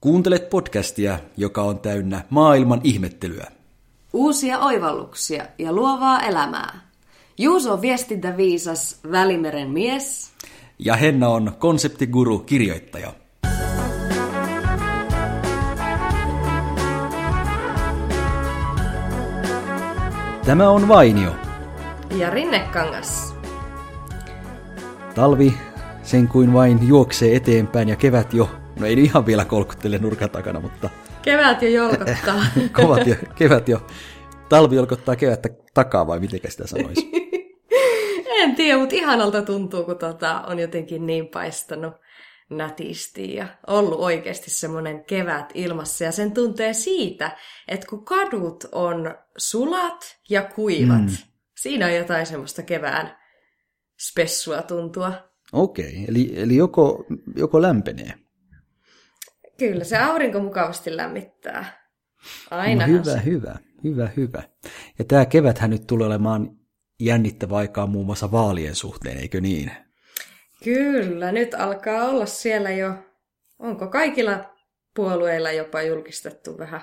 Kuuntelet podcastia, joka on täynnä maailman ihmettelyä. Uusia oivalluksia ja luovaa elämää. Juuso on viestintäviisas Välimeren mies. Ja Henna on konseptiguru kirjoittaja. Tämä on Vainio. Ja Rinnekangas. Talvi sen kuin vain juoksee eteenpäin ja kevät jo, no ei ihan vielä kolkuttele nurkan takana, mutta... Kevät jo jolkottaa. Kovat jo, kevät jo. Talvi jolkottaa kevättä takaa vai miten sitä sanoisi? en tiedä, mutta ihanalta tuntuu, kun tota on jotenkin niin paistanut nätisti ja ollut oikeasti semmoinen kevät ilmassa. Ja sen tuntee siitä, että kun kadut on sulat ja kuivat, mm. siinä on jotain semmoista kevään spessua tuntua. Okei, eli, eli joko, joko lämpenee? Kyllä, se aurinko mukavasti lämmittää. Aina. No hyvä, hyvä, hyvä, hyvä. Ja tämä keväthän nyt tulee olemaan jännittävä aikaa muun muassa vaalien suhteen, eikö niin? Kyllä, nyt alkaa olla siellä jo, onko kaikilla puolueilla jopa julkistettu vähän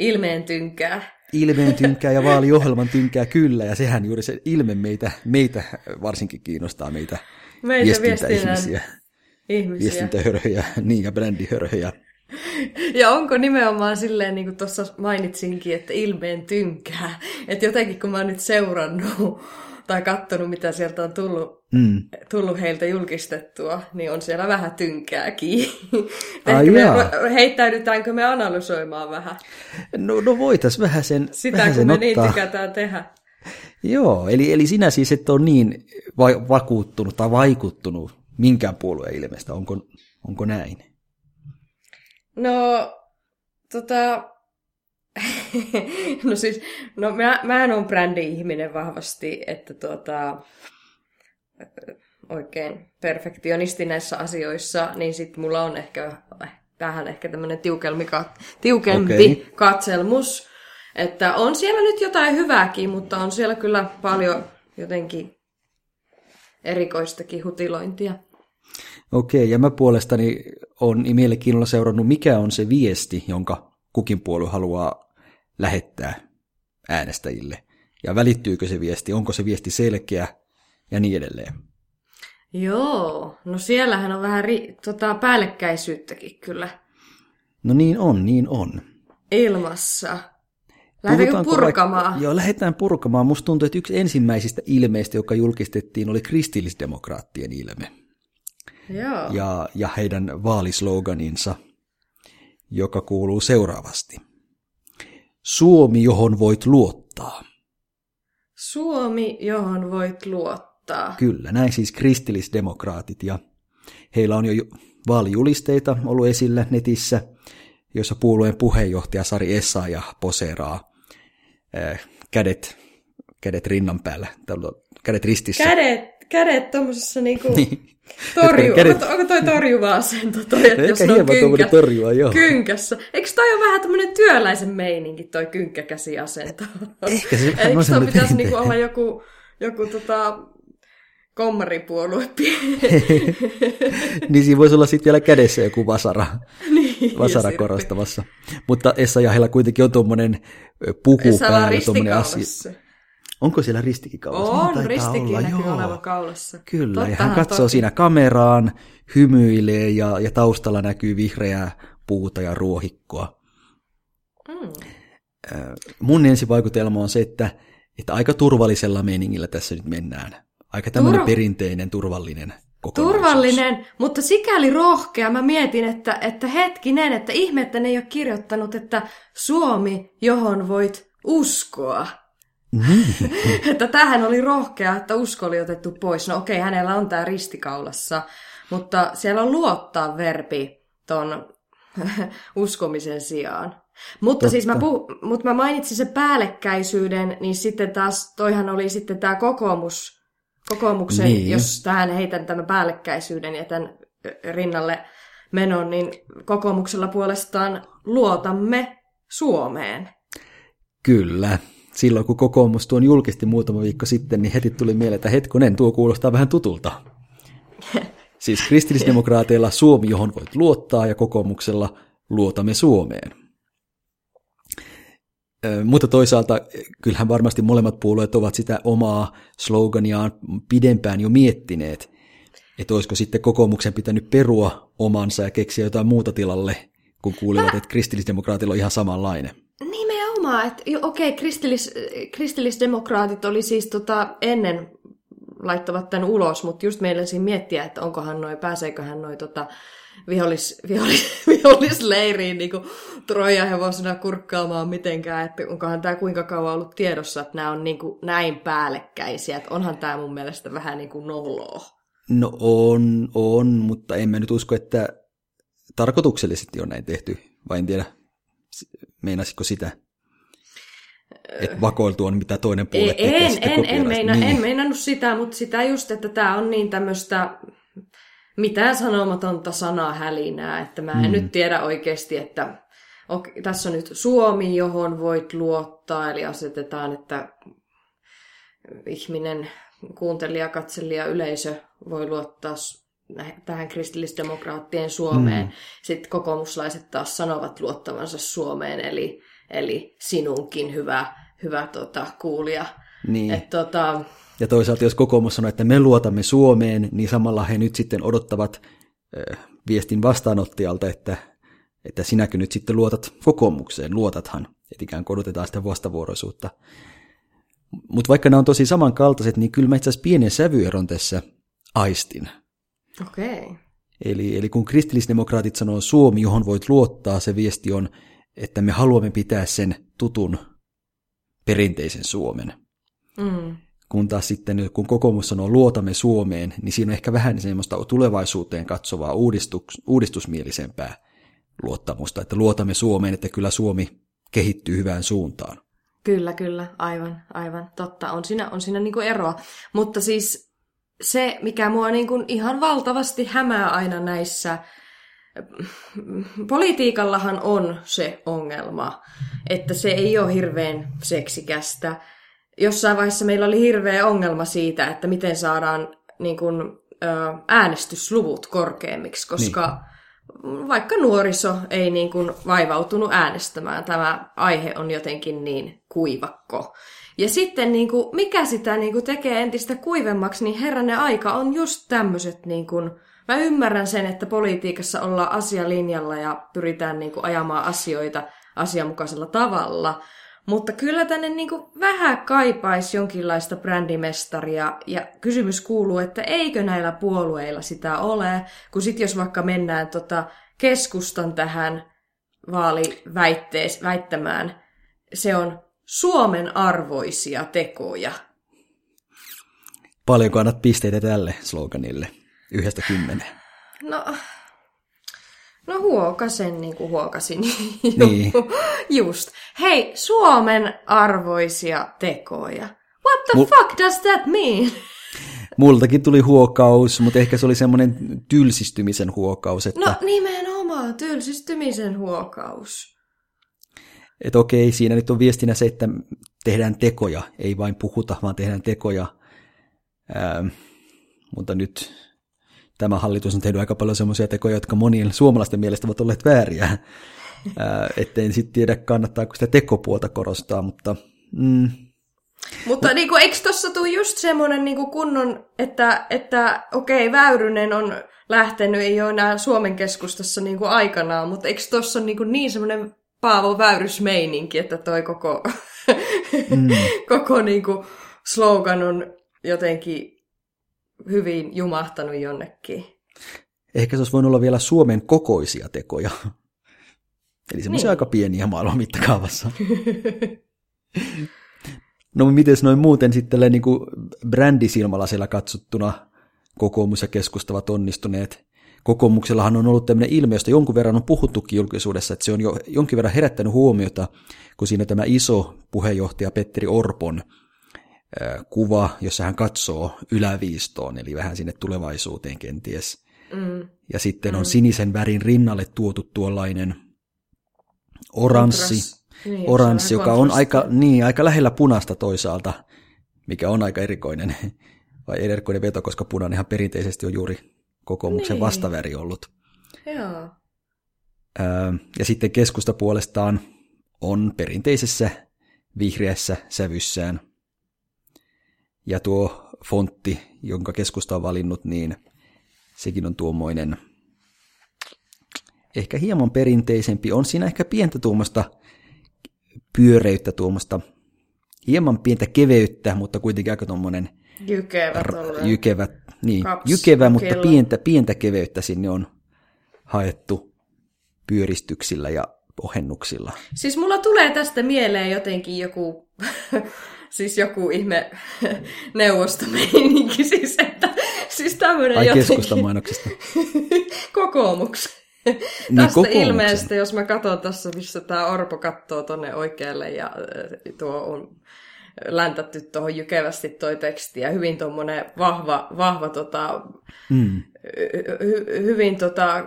ilmeen tynkää? Ilmeen tynkää ja vaaliohjelman tynkää kyllä, ja sehän juuri se ilme meitä, meitä varsinkin kiinnostaa, meitä, meitä viestintäihmisiä. Ihmisiä. Viestintähörhöjä, niin ja brändihörhöjä. Ja onko nimenomaan silleen, niin kuin tuossa mainitsinkin, että ilmeen tynkää. Että jotenkin kun mä oon nyt seurannut tai katsonut, mitä sieltä on tullut, mm. tullut heiltä julkistettua, niin on siellä vähän tynkääkin. Ai me, heittäydytäänkö me analysoimaan vähän? No, no voitais vähän sen Sitä, vähän kun sen me ottaa. niin tykätään tehdä. Joo, eli, eli sinä siis et ole niin va- vakuuttunut tai vaikuttunut minkään puolueen ilmestä, onko, onko näin? No, tota, no siis, no mä, mä en ole brändi-ihminen vahvasti, että tuota, oikein perfektionisti näissä asioissa, niin sitten mulla on ehkä tähän ehkä tämmöinen tiukempi okay. katselmus, että on siellä nyt jotain hyvääkin, mutta on siellä kyllä paljon jotenkin erikoistakin hutilointia. Okei, ja mä puolestani on mielenkiinnolla seurannut, mikä on se viesti, jonka kukin puolue haluaa lähettää äänestäjille. Ja välittyykö se viesti, onko se viesti selkeä ja niin edelleen. Joo, no siellähän on vähän ri- tota, päällekkäisyyttäkin kyllä. No niin on, niin on. Ilmassa. Lähdetäänkö purkamaan? Vaikka, joo, lähdetään purkamaan. Musta tuntuu, että yksi ensimmäisistä ilmeistä, joka julkistettiin, oli kristillisdemokraattien ilme. Joo. Ja, ja heidän vaalisloganinsa, joka kuuluu seuraavasti. Suomi, johon voit luottaa. Suomi, johon voit luottaa. Kyllä, näin siis kristillisdemokraatit ja heillä on jo vaalijulisteita ollut esillä netissä, jossa puolueen puheenjohtaja Sari ja poseeraa äh, kädet, kädet rinnan päällä, kädet ristissä. Kädet, kädet tuommoisessa niinku niin. Torju. Kädet... Onko, onko toi torjuva asento toi, että jos on kynkä, torjua, joo. kynkässä? Eikö toi ole vähän tämmöinen työläisen meininki, toi kynkkäkäsiasento? Ehkä se Eikö toi pitäisi niinku olla joku, joku tota, kommaripuolue? niin siinä voisi olla sitten vielä kädessä joku vasara, niin, vasara korostavassa. Mutta Essayahilla kuitenkin on tuommoinen puku päällä, tuommoinen asia. Onko siellä ristikin kaulassa? On, no, ristikin olla, näkyy joo. olevan kaulassa. Kyllä, Tottahan, ja hän katsoo toki. siinä kameraan, hymyilee ja, ja taustalla näkyy vihreää puuta ja ruohikkoa. Mm. Mun ensivaikutelma on se, että, että aika turvallisella meningillä tässä nyt mennään. Aika tämmöinen Tur- perinteinen, turvallinen Turvallinen, mutta sikäli rohkea. Mä mietin, että, että hetkinen, että ihme, että ne ei ole kirjoittanut, että Suomi, johon voit uskoa. Että tähän oli rohkea, että usko oli otettu pois. No okei, hänellä on tämä ristikaulassa, mutta siellä on luottaa verbi ton uskomisen sijaan. Mutta Totta. siis mä, puh- mutta mä mainitsin sen päällekkäisyyden, niin sitten taas toihan oli sitten tämä kokoomus, kokoomuksen, niin. jos tähän heitän tämän päällekkäisyyden ja tämän rinnalle menon, niin kokoomuksella puolestaan luotamme Suomeen. Kyllä silloin, kun kokoomus tuon julkisti muutama viikko sitten, niin heti tuli mieleen, että hetkonen, tuo kuulostaa vähän tutulta. Siis kristillisdemokraateilla Suomi, johon voit luottaa, ja kokoomuksella luotamme Suomeen. Mutta toisaalta kyllähän varmasti molemmat puolueet ovat sitä omaa sloganiaan pidempään jo miettineet, että olisiko sitten kokoomuksen pitänyt perua omansa ja keksiä jotain muuta tilalle, kun kuulivat, että kristillisdemokraatilla on ihan samanlainen. Nimenomaan, että okei, okay, kristillis, kristillisdemokraatit oli siis tota, ennen laittavat tämän ulos, mutta just meillä siinä miettiä, että onkohan noin, pääseeköhän noin tota, vihollis, vihollis, vihollisleiriin niin Troja hevosena kurkkaamaan mitenkään, että onkohan tämä kuinka kauan ollut tiedossa, että nämä on niin kuin näin päällekkäisiä, että onhan tämä mun mielestä vähän niin kuin noloa. No on, on, mutta en mä nyt usko, että tarkoituksellisesti on näin tehty, vai en tiedä, meinasitko sitä? Että vakoiltu on mitä toinen puoli tekee en, en, en, meina, niin. en meinannut sitä, mutta sitä just, että tämä on niin tämmöistä mitään sanomatonta sanaa hälinää, että mä en hmm. nyt tiedä oikeasti, että okay, tässä on nyt Suomi, johon voit luottaa, eli asetetaan, että ihminen, kuuntelija, katselija, yleisö voi luottaa tähän kristillisdemokraattien Suomeen. Hmm. Sitten kokoomuslaiset taas sanovat luottavansa Suomeen, eli, eli sinunkin hyvä, hyvä tota, kuulija. Niin. Et, tota, ja toisaalta jos kokoomus sanoo, että me luotamme Suomeen, niin samalla he nyt sitten odottavat äh, viestin vastaanottajalta, että, että sinäkö nyt sitten luotat kokoomukseen, luotathan. Että ikään kuin odotetaan sitä vastavuoroisuutta. Mutta vaikka nämä on tosi samankaltaiset, niin kyllä mä itse asiassa pienen sävyeron tässä aistin. Okei. Okay. Eli, eli kun kristillisdemokraatit sanoo Suomi, johon voit luottaa, se viesti on, että me haluamme pitää sen tutun perinteisen Suomen. Mm kun taas sitten, kun kokoomus sanoo luotamme Suomeen, niin siinä on ehkä vähän semmoista tulevaisuuteen katsovaa uudistus, uudistusmielisempää luottamusta, että luotamme Suomeen, että kyllä Suomi kehittyy hyvään suuntaan. Kyllä, kyllä, aivan, aivan, totta, on siinä, on siinä niin eroa. Mutta siis se, mikä mua niin kuin ihan valtavasti hämää aina näissä, politiikallahan on se ongelma, että se ei ole hirveän seksikästä, jossain vaiheessa meillä oli hirveä ongelma siitä, että miten saadaan niin kuin, äänestysluvut korkeammiksi, koska niin. vaikka nuoriso ei niin kuin vaivautunut äänestämään, tämä aihe on jotenkin niin kuivakko. Ja sitten niin kuin, mikä sitä niin kuin tekee entistä kuivemmaksi, niin herranen aika on just tämmöiset, niin kuin, mä ymmärrän sen, että politiikassa ollaan asialinjalla ja pyritään niin kuin, ajamaan asioita asianmukaisella tavalla, mutta kyllä tänne niin kuin vähän kaipaisi jonkinlaista brändimestaria, ja kysymys kuuluu, että eikö näillä puolueilla sitä ole, kun sitten jos vaikka mennään tota keskustan tähän vaaliväittämään, se on Suomen arvoisia tekoja. Paljonko annat pisteitä tälle sloganille? Yhdestä kymmeneen. No, No huokasen niin kuin huokasin. Niin. Just. Hei, Suomen arvoisia tekoja. What the Mul... fuck does that mean? Multakin tuli huokaus, mutta ehkä se oli semmoinen tylsistymisen huokaus. Että... No nimenomaan, tylsistymisen huokaus. Että okei, siinä nyt on viestinä se, että tehdään tekoja, ei vain puhuta, vaan tehdään tekoja. Ähm, mutta nyt tämä hallitus on tehnyt aika paljon semmoisia tekoja, jotka monien suomalaisten mielestä ovat olleet vääriä. Että en sitten tiedä, kannattaako sitä tekopuolta korostaa, mutta... Mm. Mutta niin kuin, eikö tuossa tule just semmoinen niin kunnon, että, että okei, okay, Väyrynen on lähtenyt, ei ole enää Suomen keskustassa niin kuin aikanaan, mutta eikö tuossa ole niin, niin semmoinen Paavo Väyrysmeininki, että toi koko, mm. koko niin kuin slogan on jotenkin hyvin jumahtanut jonnekin. Ehkä se olisi voinut olla vielä Suomen kokoisia tekoja. Eli semmoisia niin. aika pieniä maailman mittakaavassa. no miten noin muuten sitten niin kuin siellä katsottuna kokoomus ja keskustavat onnistuneet? Kokoomuksellahan on ollut tämmöinen ilmiö, josta jonkun verran on puhuttukin julkisuudessa, että se on jo jonkin verran herättänyt huomiota, kun siinä tämä iso puheenjohtaja Petteri Orpon kuva, jossa hän katsoo yläviistoon, eli vähän sinne tulevaisuuteen kenties. Mm. Ja sitten on mm. sinisen värin rinnalle tuotu tuollainen oranssi, niin, oranssi joka on aika, niin, aika lähellä punaista toisaalta, mikä on aika erikoinen, vai erikoinen veto, koska punainen ihan perinteisesti on juuri kokoomuksen Niin. vastaväri ollut. Joo. Ja sitten keskusta puolestaan on perinteisessä vihreässä sävyssään. Ja tuo fontti, jonka keskusta on valinnut, niin sekin on tuommoinen ehkä hieman perinteisempi. On siinä ehkä pientä tuommoista pyöreyttä, tuommoista hieman pientä keveyttä, mutta kuitenkin aika tuommoinen Jykevä tolleen. jykevä, niin, jykevä mutta kello. pientä, pientä keveyttä sinne on haettu pyöristyksillä ja ohennuksilla. Siis mulla tulee tästä mieleen jotenkin joku, siis joku ihme neuvostomeininki, siis että, siis tämmönen Ai jotenkin keskustan mainoksista. kokoomuksen. Niin, Tästä ilmeestä, jos mä katson tässä, missä tämä Orpo katsoo tonne oikealle ja äh, tuo on läntätty tuohon jykevästi toi teksti ja hyvin tuommoinen vahva, vahva tota, Mm. hy, hyvin tota,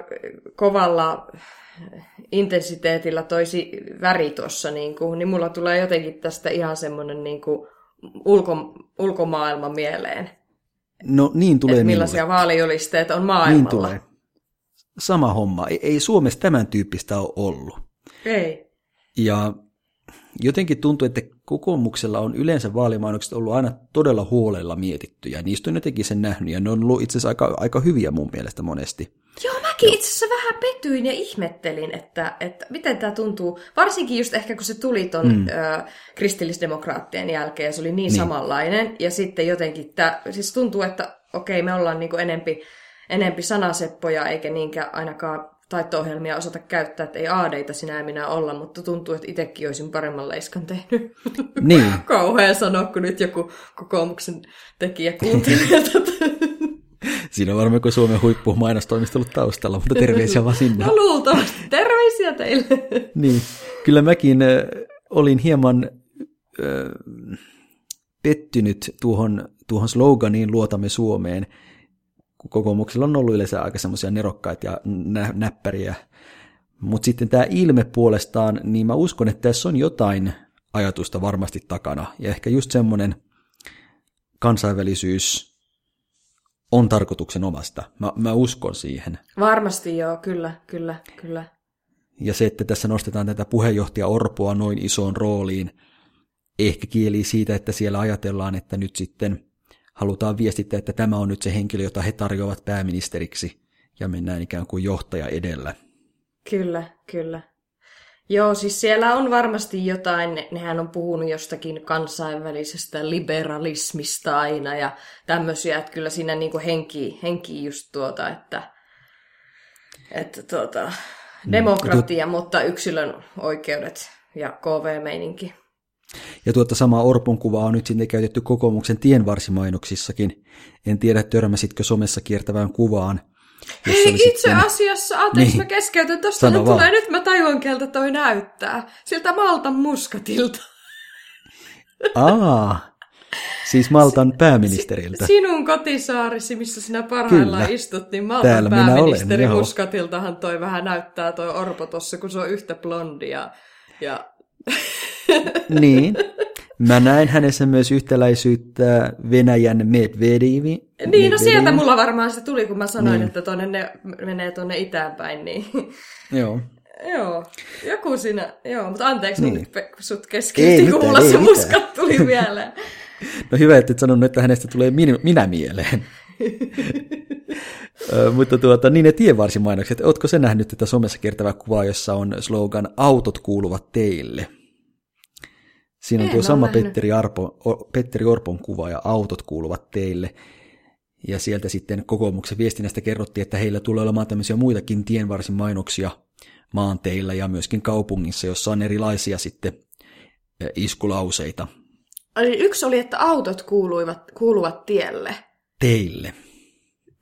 kovalla intensiteetillä toisi väri tuossa, niin, kuin, niin mulla tulee jotenkin tästä ihan semmoinen niin kuin ulko, ulkomaailma mieleen. No niin tulee Että millaisia minulle. vaalijulisteet on maailmalla. Niin tulee. Sama homma. Ei, ei Suomessa tämän tyyppistä ole ollut. Ei. Ja jotenkin tuntuu, että kokoomuksella on yleensä vaalimainokset ollut aina todella huolella mietittyjä. Niistä on jotenkin sen nähnyt, ja ne on ollut itse asiassa aika, aika hyviä mun mielestä monesti. Joo, mäkin itse asiassa vähän petyin ja ihmettelin, että, että miten tämä tuntuu. Varsinkin just ehkä kun se tuli ton mm. ö, kristillisdemokraattien jälkeen, ja se oli niin, Niin. niin. samanlainen. Ja sitten jotenkin tämä, siis tuntuu, että okei, me ollaan niinku enempi, enempi sanaseppoja, eikä niinkään ainakaan taitto-ohjelmia osata käyttää, että ei aadeita sinä minä olla, mutta tuntuu, että itsekin olisin paremman leiskan tehnyt. Niin, Kauhea sanoa, kun nyt joku kokoomuksen tekijä kuuntelee tätä. siinä on varmaan kuin Suomen huippu mainostoimisto ollut taustalla, mutta terveisiä vaan sinne. No luultavasti. Terveisiä teille. Niin, kyllä mäkin olin hieman äh, pettynyt tuohon, tuohon sloganiin Luotamme Suomeen, kun kokoomuksella on ollut yleensä aika semmoisia nerokkaita ja nä- näppäriä. Mutta sitten tämä ilme puolestaan, niin mä uskon, että tässä on jotain ajatusta varmasti takana. Ja ehkä just semmoinen kansainvälisyys on tarkoituksen omasta. Mä, mä uskon siihen. Varmasti joo, kyllä, kyllä, kyllä. Ja se, että tässä nostetaan tätä puheenjohtaja Orpoa noin isoon rooliin, ehkä kieli siitä, että siellä ajatellaan, että nyt sitten halutaan viestittää, että tämä on nyt se henkilö, jota he tarjoavat pääministeriksi, ja mennään ikään kuin johtaja edellä. Kyllä, kyllä. Joo, siis siellä on varmasti jotain, ne- nehän on puhunut jostakin kansainvälisestä liberalismista aina ja tämmöisiä, että kyllä siinä niinku henki, henki just tuota, että, että tuota, demokratia, mutta yksilön oikeudet ja KV-meininki. Ja tuota samaa Orpon kuvaa on nyt sitten käytetty kokoomuksen tienvarsimainoksissakin. En tiedä, törmäsitkö somessa kiertävään kuvaan. Hei, itse sitten- asiassa, anteeksi, Niin. mä keskeytän, vaan. tulee, nyt mä tajuan, keltä toi näyttää. Siltä Maltan muskatilta. Aa, siis Maltan pääministeriltä. Sinun kotisaarisi, missä sinä parhaillaan Kyllä. istut, niin Maltan Täällä olen, pääministeri joo. Muskatiltahan toi vähän näyttää toi Orpo tossa, kun se on yhtä blondi ja, ja Niin. Mä näin hänessä myös yhtäläisyyttä Venäjän Medvedevi. Niin, no sieltä mulla varmaan se tuli, kun mä sanoin, Niin. että tonne ne menee tonne itään päin, niin Joo. joo, joku siinä, joo, mutta anteeksi, Niin. nyt sut Ei keskeytin, kun mulla se muskat tuli mieleen. No hyvä, että et sanonut, että hänestä tulee min- minä mieleen. Mutta tuota, niin ne tienvarsimainokset. Ootko se nähnyt tätä somessa kiertävää kuvaa, jossa on slogan Autot kuuluvat teille? Siinä on En tuo sama nähnyt. Petteri, Arpo, Petteri Orpon kuva ja autot kuuluvat teille. Ja sieltä sitten kokoomuksen viestinnästä kerrottiin, että heillä tulee olemaan tämmöisiä muitakin tienvarsimainoksia maanteillä ja myöskin kaupungissa, jossa on erilaisia sitten iskulauseita Eli yksi oli, että autot kuuluivat, kuuluvat tielle. teille.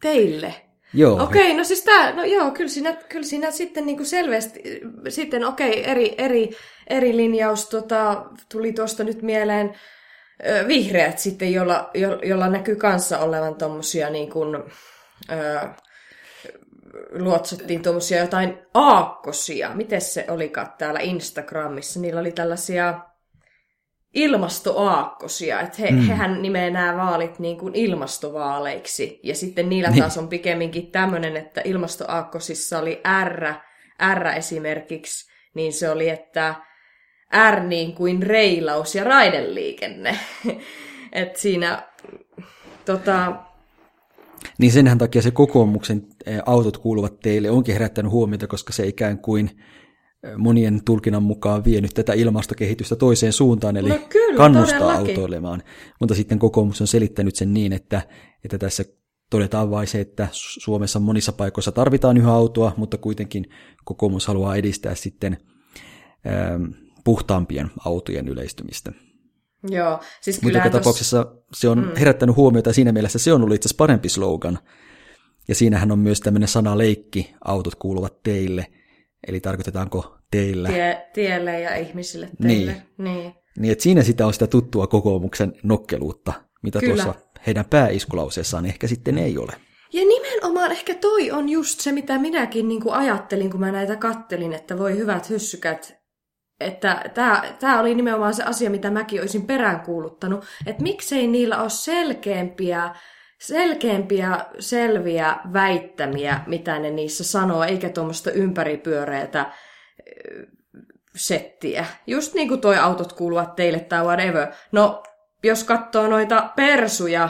Teille. Joo, Okei, no siis tää, no joo, kyllä siinä, kyllä siinä sitten niinku selvästi, sitten okei, eri, eri, eri linjaus tota, tuli tuosta nyt mieleen vihreät sitten, jolla, jo, jolla näkyy kanssa olevan tommosia niin kuin, ö, luotsattiin tuommoisia jotain aakkosia. Miten se olikaan täällä Instagramissa? Niillä oli tällaisia ilmastoaakkosia, että he, mm. hehän nimeää nämä vaalit niin kuin ilmastovaaleiksi, ja sitten niillä niin. taas on pikemminkin tämmöinen, että ilmastoaakkosissa oli R, R esimerkiksi, niin se oli, että R niin kuin reilaus ja raideliikenne. että siinä tota, niin senhän takia se kokoomuksen autot kuuluvat teille onkin herättänyt huomiota, koska se ikään kuin monien tulkinnan mukaan vienyt tätä ilmastokehitystä toiseen suuntaan, eli no kyllä, kannustaa todellakin. autoilemaan. Mutta sitten kokoomus on selittänyt sen niin, että, että tässä todetaan vain se, että Suomessa monissa paikoissa tarvitaan yhä autoa, mutta kuitenkin kokoomus haluaa edistää sitten ähm, puhtaampien autojen yleistymistä. Joo, siis Mutta joka tos... tapauksessa se on mm. herättänyt huomiota siinä mielessä se on ollut itse asiassa parempi slogan. Ja siinähän on myös tämmöinen sana leikki, autot kuuluvat teille. Eli tarkoitetaanko teillä? Tie, tielle ja ihmisille teille. Niin. niin. Niin, että siinä sitä on sitä tuttua kokoomuksen nokkeluutta, mitä Kyllä. tuossa heidän pääiskulauseessaan ehkä sitten ei ole. Ja nimenomaan ehkä toi on just se, mitä minäkin niin kuin ajattelin, kun mä näitä kattelin, että voi hyvät hyssykät, että tämä oli nimenomaan se asia, mitä mäkin olisin peräänkuuluttanut, että miksei niillä ole selkeämpiä, selkeämpiä, selviä väittämiä, mitä ne niissä sanoo, eikä tuommoista ympäripyöreätä settiä. Just niin kuin toi autot kuuluvat teille tai whatever. No, jos katsoo noita persuja,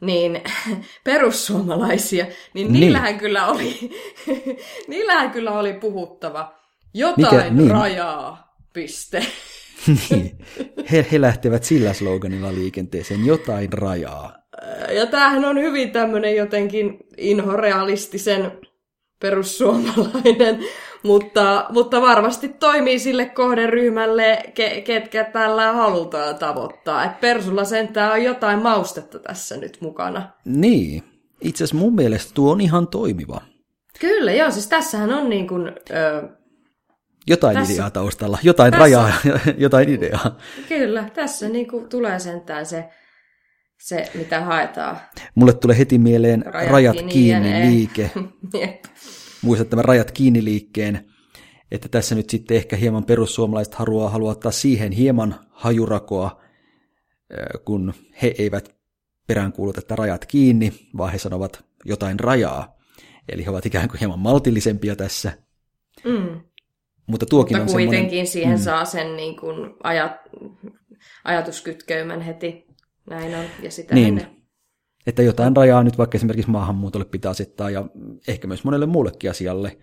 niin perussuomalaisia, niin, niin. niillähän kyllä oli, niillähän kyllä oli puhuttava jotain Mikä, niin. rajaa. Piste. niin. He, he lähtevät sillä sloganilla liikenteeseen, jotain rajaa. Ja tämähän on hyvin tämmöinen jotenkin inhorealistisen perussuomalainen, mutta, mutta varmasti toimii sille kohderyhmälle, ke, ketkä tällä halutaan tavoittaa. Et Persulla sentään on jotain maustetta tässä nyt mukana. Niin. Itse asiassa mun mielestä tuo on ihan toimiva. Kyllä, joo. Siis tässähän on niin kuin, ö, jotain tässä, ideaa taustalla, jotain tässä, rajaa, jotain ideaa. Kyllä, tässä niin kuin tulee sentään se, se, mitä haetaan. Mulle tulee heti mieleen rajat, rajat kiinni jne. liike. Muistat tämän rajat kiinni liikkeen, että tässä nyt sitten ehkä hieman perussuomalaiset haluaa, haluaa ottaa siihen hieman hajurakoa, kun he eivät peräänkuuluta tätä rajat kiinni, vaan he sanovat jotain rajaa. Eli he ovat ikään kuin hieman maltillisempia tässä. Mm. Mutta tuokin Mutta on kuitenkin semmoinen... siihen mm. saa sen niin kuin ajat, ajatuskytkeymän heti. Näin on. Ja sitä niin. ennen. Että jotain rajaa nyt vaikka esimerkiksi maahanmuutolle pitää asettaa ja ehkä myös monelle muullekin asialle.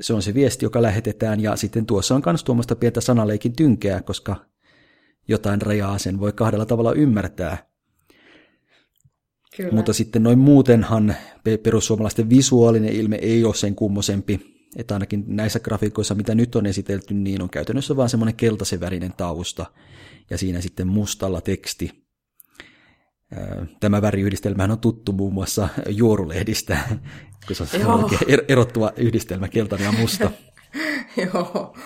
Se on se viesti, joka lähetetään ja sitten tuossa on myös tuommoista pientä sanaleikin tynkeää, koska jotain rajaa sen voi kahdella tavalla ymmärtää. Kyllä. Mutta sitten noin muutenhan perussuomalaisten visuaalinen ilme ei ole sen kummosempi että ainakin näissä grafiikoissa, mitä nyt on esitelty, niin on käytännössä vain semmoinen keltaisen värinen tausta ja siinä sitten mustalla teksti. Tämä väriyhdistelmähän on tuttu muun muassa juorulehdistä, kun se on er-, erottuva yhdistelmä, keltainen ja musta. Joo,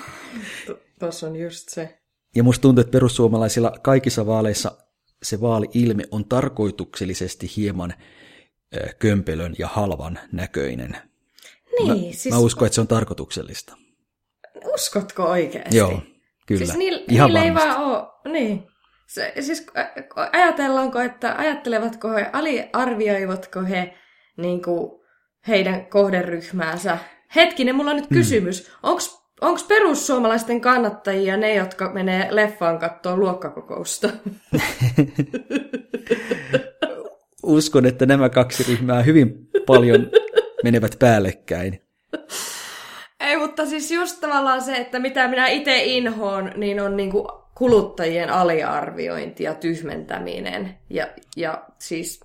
tuossa on just se. Ja musta tuntuu, että perussuomalaisilla kaikissa vaaleissa se vaali-ilme on tarkoituksellisesti hieman kömpelön ja halvan näköinen. Niin, mä, siis... Mä uskon, että se on tarkoituksellista. Uskotko oikeasti? Joo, kyllä. Siis niillä, Ihan niillä ei vaan ole, niin. Se, siis ajatellaanko, että ajattelevatko he, aliarvioivatko he niin kuin, heidän kohderyhmäänsä? Hetkinen, mulla on nyt mm. kysymys. Onko perussuomalaisten kannattajia ne, jotka menee leffaan katsoa luokkakokousta? Uskon, että nämä kaksi ryhmää hyvin paljon menevät päällekkäin. Ei, mutta siis just tavallaan se, että mitä minä itse inhoon, niin on niinku kuluttajien aliarviointi ja tyhmentäminen. Ja, ja siis,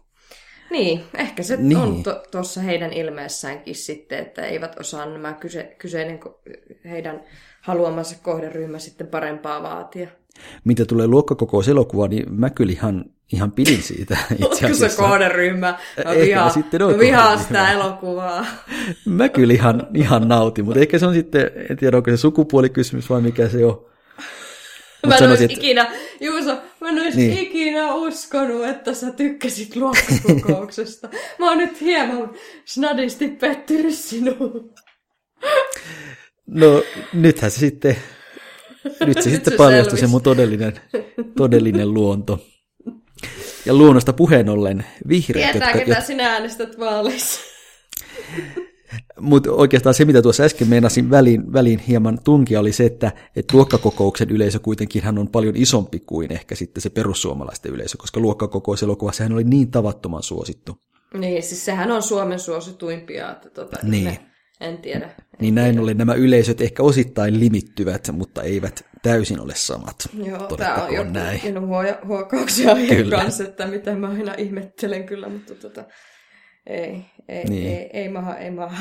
niin, ehkä se niin. on tuossa to, heidän ilmeessäänkin sitten, että eivät osaa nämä kyse, kyseinen heidän haluamansa kohderyhmä sitten parempaa vaatia. Mitä tulee luokkakokouselokuvaan, niin mä kyllä ihan ihan pidin siitä itse asiassa. se kohderyhmä? Mä vihaan, sitten mä vihaan sitä elokuvaa. Mä kyllä ihan, ihan nautin, mutta ehkä se on sitten, en tiedä onko se sukupuolikysymys vai mikä se on. Mä en olisi ikinä, Juuso, mä en olisi niin. ikinä uskonut, että sä tykkäsit luokkakokouksesta. mä oon nyt hieman snadisti pettynyt sinuun. No, nythän se sitten Nyt se sitten paljastui se mun todellinen, todellinen luonto. Ja luonnosta puheen ollen vihreät. Tietää, ketä sinä äänestät vaaleissa. Mutta oikeastaan se, mitä tuossa äsken meinasin väliin, väliin hieman tunkia, oli se, että, että luokkakokouksen yleisö kuitenkin hän on paljon isompi kuin ehkä sitten se perussuomalaisten yleisö, koska luokkakokouselokuvassa hän oli niin tavattoman suosittu. Niin, siis sehän on Suomen suosituimpia. Että tota, niin. Ne, en tiedä. En niin näin ollen nämä yleisöt ehkä osittain limittyvät, mutta eivät täysin ole samat. Joo, tämä on joku näin. huokauksia kanssa, että mitä mä aina ihmettelen kyllä, mutta tota, ei, ei, niin. ei, ei maha, ei maha.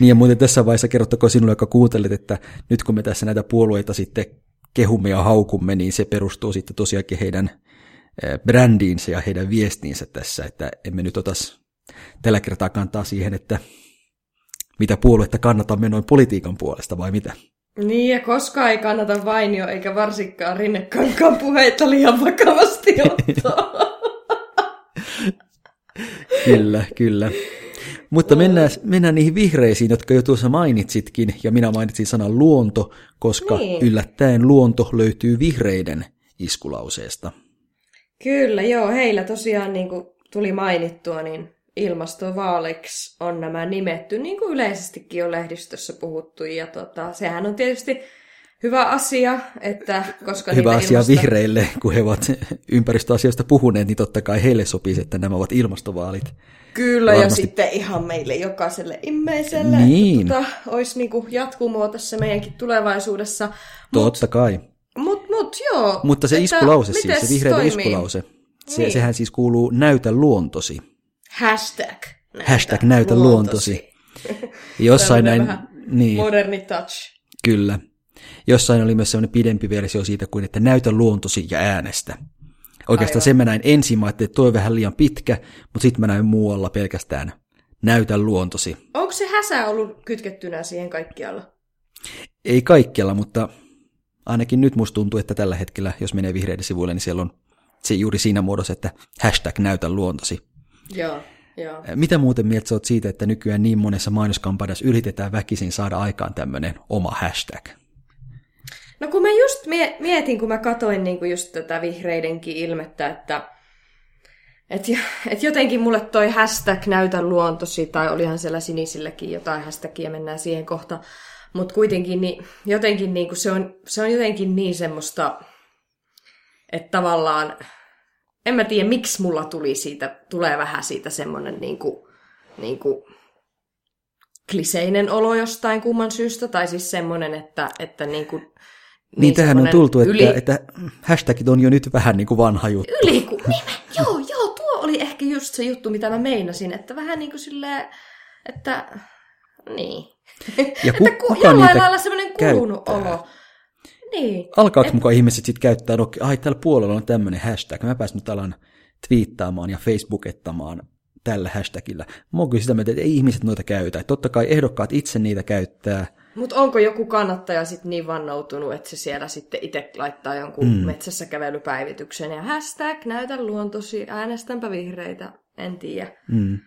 Niin ja muuten tässä vaiheessa kerrottakoon sinulle, joka kuuntelet, että nyt kun me tässä näitä puolueita sitten kehumme ja haukumme, niin se perustuu sitten tosiaankin heidän brändiinsä ja heidän viestiinsä tässä, että emme nyt otas tällä kertaa kantaa siihen, että mitä puoluetta kannatamme noin politiikan puolesta vai mitä? Niin, ja koskaan ei kannata vainio, eikä varsinkaan rinnekankaan puheita liian vakavasti ottaa. kyllä, kyllä. Mutta mennään, mennään niihin vihreisiin, jotka jo tuossa mainitsitkin, ja minä mainitsin sanan luonto, koska niin. yllättäen luonto löytyy vihreiden iskulauseesta. Kyllä, joo, heillä tosiaan niin kuin tuli mainittua, niin ilmastovaaleiksi on nämä nimetty, niin kuin yleisestikin on lehdistössä puhuttu. Ja tota, sehän on tietysti hyvä asia, että koska Hyvä asia ilmasto... vihreille, kun he ovat ympäristöasioista puhuneet, niin totta kai heille sopisi, että nämä ovat ilmastovaalit. Kyllä, Varmasti... ja sitten ihan meille jokaiselle immeiselle, niin. että tota, olisi niin jatkumoa tässä meidänkin tulevaisuudessa. Totta Mut, kai. Mut, mut, joo. Mutta se iskulause siis, se vihreiden toimii? iskulause, se, niin. sehän siis kuuluu näytä luontosi. Hashtag. Näytä Hashtag näytä luontosi. luontosi. Jossain näin, niin. Moderni touch. Kyllä. Jossain oli myös sellainen pidempi versio siitä kuin, että näytä luontosi ja äänestä. Oikeastaan Aivan. sen mä näin ensin, mä että toi vähän liian pitkä, mutta sitten mä näin muualla pelkästään näytä luontosi. Onko se häsä ollut kytkettynä siihen kaikkialla? Ei kaikkialla, mutta ainakin nyt musta tuntuu, että tällä hetkellä, jos menee vihreiden sivuille, niin siellä on se juuri siinä muodossa, että hashtag näytä luontosi. Joo, joo. Mitä muuten mieltä sä oot siitä, että nykyään niin monessa mainoskampanjassa yritetään väkisin saada aikaan tämmöinen oma hashtag? No kun mä just mietin, kun mä katoin niin kuin just tätä vihreidenkin ilmettä, että et, et jotenkin mulle toi hashtag näytä luontosi, tai olihan siellä sinisilläkin jotain hashtagia, mennään siihen kohta. Mutta kuitenkin niin, jotenkin niin kuin se, on, se on jotenkin niin semmoista, että tavallaan, en mä tiedä miksi mulla tuli siitä, tulee vähän siitä semmoinen niin kuin, niin kuin kliseinen olo jostain kumman syystä, tai siis semmoinen, että, että niin kuin, niin, niin tähän on tultu, että, yli... että hashtagit on jo nyt vähän niin kuin vanha juttu. Yli, ku... niin, joo, joo, tuo oli ehkä just se juttu, mitä mä meinasin, että vähän niin kuin silleen, että niin. Ja ku, että ku, kuka jollain niitä lailla semmoinen kulunut olo. Niin. Alkaako et... mukaan ihmiset sitten käyttää, no, ai tällä puolella on tämmöinen hashtag, mä pääsin nyt alan twiittaamaan ja facebookettamaan tällä hashtagillä. Mä oon kyllä sitä mieltä, että ei ihmiset noita käytä. Totta kai ehdokkaat itse niitä käyttää, mutta onko joku kannattaja sitten niin vannoutunut, että se siellä sitten itse laittaa jonkun mm. metsässä kävelypäivityksen ja hashtag näytä luontosi, äänestänpä vihreitä, en tiedä. Mm.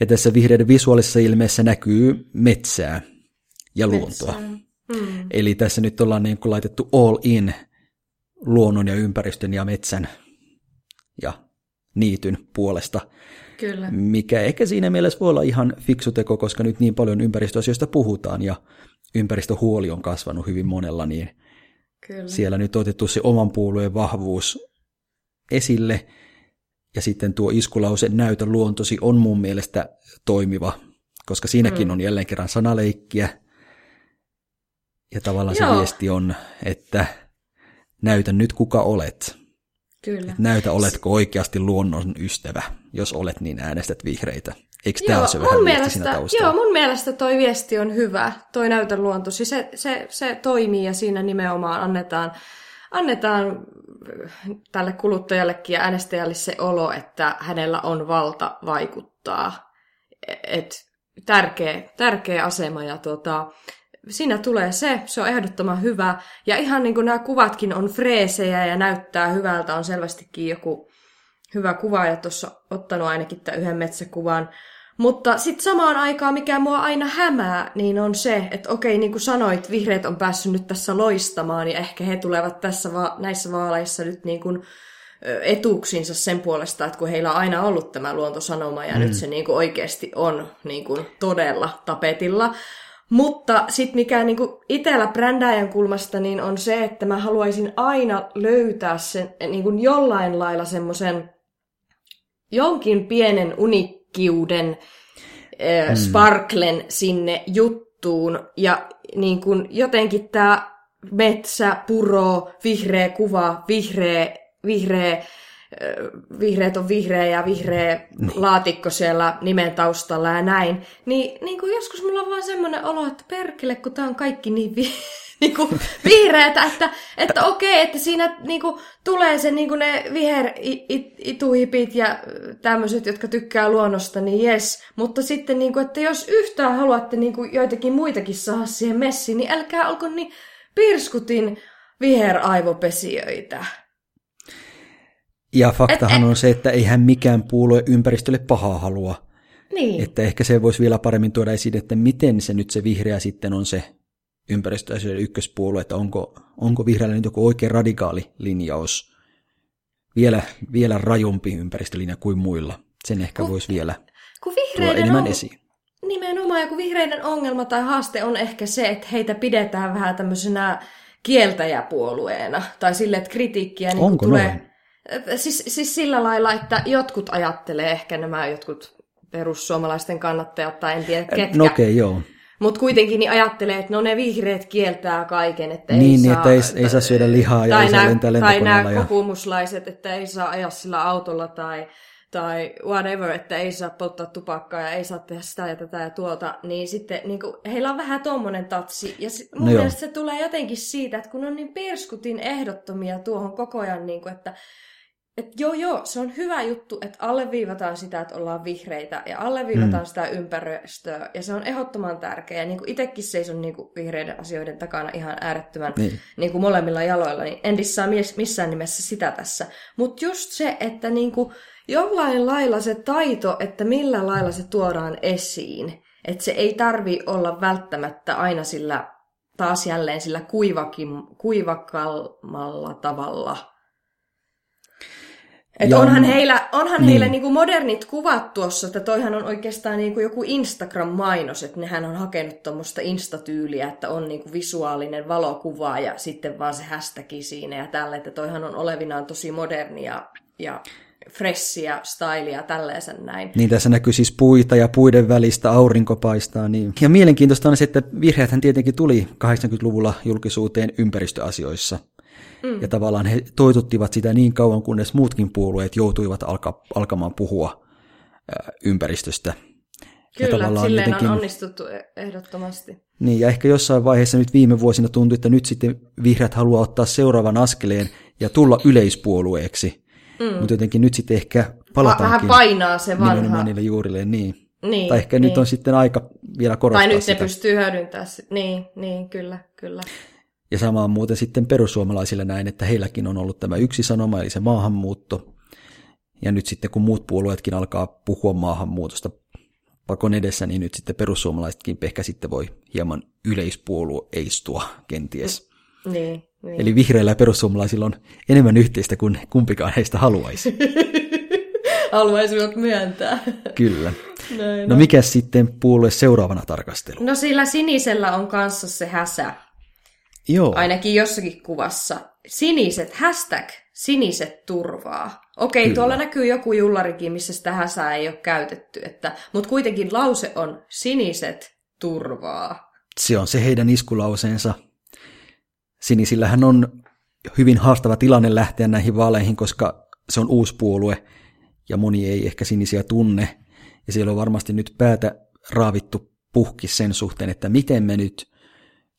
Ja tässä vihreiden visuaalisessa ilmeessä näkyy metsää ja luontoa. Mm. Eli tässä nyt ollaan niin kuin laitettu all in luonnon ja ympäristön ja metsän ja niityn puolesta. Kyllä. Mikä ehkä siinä mielessä voi olla ihan fiksu teko, koska nyt niin paljon ympäristöasioista puhutaan ja ympäristöhuoli on kasvanut hyvin monella, niin Kyllä. siellä nyt on otettu se oman puolueen vahvuus esille. Ja sitten tuo iskulause näytä luontosi on mun mielestä toimiva, koska siinäkin mm. on jälleen kerran sanaleikkiä. Ja tavallaan Joo. se viesti on, että näytä nyt kuka olet. Kyllä. näytä, oletko oikeasti luonnon ystävä. Jos olet, niin äänestät vihreitä. Eikö tämä ole se vähän mun mielestä, siinä Joo, mun mielestä toi viesti on hyvä, toi näytä luontosi. Se, se, se toimii ja siinä nimenomaan annetaan, annetaan tälle kuluttajallekin ja äänestäjälle se olo, että hänellä on valta vaikuttaa. Et tärkeä, tärkeä asema ja tuota, siinä tulee se, se on ehdottoman hyvä. Ja ihan niin kuin nämä kuvatkin on freesejä ja näyttää hyvältä, on selvästikin joku hyvä kuva ja tuossa ottanut ainakin tämän yhden metsäkuvan. Mutta sitten samaan aikaan, mikä mua aina hämää, niin on se, että okei, niin kuin sanoit, vihreät on päässyt nyt tässä loistamaan, ja ehkä he tulevat tässä va- näissä vaaleissa nyt niin kuin etuuksinsa sen puolesta, että kun heillä on aina ollut tämä luontosanoma, ja mm. nyt se niin kuin oikeasti on niin kuin todella tapetilla. Mutta sitten mikä niin itsellä brändäjän kulmasta niin on se, että mä haluaisin aina löytää sen niin kuin jollain lailla semmoisen jonkin pienen unikkiuden mm. sparklen sinne juttuun. Ja niin kuin jotenkin tämä metsä, puro, vihreä kuva, vihreä, vihreä vihreät on vihreä ja vihreä niin. laatikko siellä nimen taustalla ja näin, niin, niin kuin joskus mulla on vaan semmoinen olo, että perkele, kun tää on kaikki niin, vi, niin kuin vihreätä, että, että okei, että siinä niin kuin, tulee se niin kuin ne viher ituhipit ja tämmöiset, jotka tykkää luonnosta, niin jes. Mutta sitten, niin kuin, että jos yhtään haluatte niin kuin, joitakin muitakin saada siihen messiin, niin älkää olko niin pirskutin viheraivopesijöitä. Ja faktahan et, on se, että eihän mikään puolue ympäristölle pahaa halua. Niin. Että ehkä se voisi vielä paremmin tuoda esiin, että miten se nyt se vihreä sitten on se ympäristöasioiden ykköspuolue, että onko, onko vihreällä nyt joku oikein radikaali linjaus, vielä, vielä rajumpi ympäristölinja kuin muilla. Sen ehkä kun, voisi vielä kun tuoda enemmän on, esiin. Nimenomaan, ja kun vihreiden ongelma tai haaste on ehkä se, että heitä pidetään vähän tämmöisenä kieltäjäpuolueena, tai sille, että kritiikkiä niin Onko tulee... Noin? Siis, siis sillä lailla, että jotkut ajattelee ehkä nämä jotkut perussuomalaisten kannattajat, tai en tiedä ketkä. No okei, okay, joo. Mutta kuitenkin niin ajattelee, että no ne vihreät kieltää kaiken, että niin, ei niin, saa... että ei, ei saa syödä lihaa ja ei saa lentää Tai nämä ja... kokoomuslaiset, että ei saa ajaa sillä autolla tai, tai whatever, että ei saa polttaa tupakkaa ja ei saa tehdä sitä ja tätä ja tuota, niin sitten niin kuin, heillä on vähän tommonen tatsi. Ja sit, mun no mielestä joo. se tulee jotenkin siitä, että kun on niin perskutin ehdottomia tuohon koko ajan, niin kuin, että et joo, joo, se on hyvä juttu, että alleviivataan sitä, että ollaan vihreitä ja alleviivataan mm. sitä ympäristöä. Ja se on ehdottoman tärkeää. Niin kuin itsekin seison niin kuin vihreiden asioiden takana ihan äärettömän niin. Niin kuin molemmilla jaloilla, niin en dissaa missään nimessä sitä tässä. Mutta just se, että niin kuin jollain lailla se taito, että millä lailla se tuodaan esiin, että se ei tarvi olla välttämättä aina sillä taas jälleen sillä kuivakin, kuivakalmalla tavalla – et onhan heillä, onhan niin. heillä niinku modernit kuvat tuossa, että toihan on oikeastaan niinku joku Instagram-mainos, että nehän on hakenut tuommoista instatyyliä, että on niinku visuaalinen valokuva ja sitten vaan se hashtagi siinä ja tälle, että toihan on olevinaan tosi modernia ja fressiä, stylia, tällaisen näin. Niin, tässä näkyy siis puita ja puiden välistä aurinko paistaa. Niin. Ja mielenkiintoista on se, että vihreäthän tietenkin tuli 80-luvulla julkisuuteen ympäristöasioissa. Mm. Ja tavallaan he toituttivat sitä niin kauan, kunnes muutkin puolueet joutuivat alka, alkamaan puhua ä, ympäristöstä. Kyllä, ja silleen jotenkin, on onnistuttu e- ehdottomasti. Niin, ja ehkä jossain vaiheessa nyt viime vuosina tuntui, että nyt sitten vihreät haluaa ottaa seuraavan askeleen ja tulla yleispuolueeksi. Mm. Mutta jotenkin nyt sitten ehkä palataankin Vähän painaa se vanha. niille juurilleen. Niin. Niin, tai ehkä niin. nyt on sitten aika vielä korostaa Tai nyt sitä. ne pystyy hyödyntämään Niin, niin, kyllä, kyllä. Ja sama on muuten sitten perussuomalaisille näin, että heilläkin on ollut tämä yksi sanoma, eli se maahanmuutto. Ja nyt sitten kun muut puolueetkin alkaa puhua maahanmuutosta pakon edessä, niin nyt sitten perussuomalaisetkin ehkä sitten voi hieman yleispuolueistua kenties. Niin, niin. Eli vihreillä ja perussuomalaisilla on enemmän yhteistä kuin kumpikaan heistä haluaisi. Haluaisivat myöntää. Kyllä. Näin, no mikä sitten puolue seuraavana tarkastelu? No sillä sinisellä on kanssa se häsä. Joo. Ainakin jossakin kuvassa. Siniset, hashtag siniset turvaa. Okei, Kyllä. tuolla näkyy joku jullarikin, missä sitä häsää ei ole käytetty, että, mutta kuitenkin lause on siniset turvaa. Se on se heidän iskulauseensa. Sinisillähän on hyvin haastava tilanne lähteä näihin vaaleihin, koska se on uusi puolue ja moni ei ehkä sinisiä tunne. Ja siellä on varmasti nyt päätä raavittu puhki sen suhteen, että miten me nyt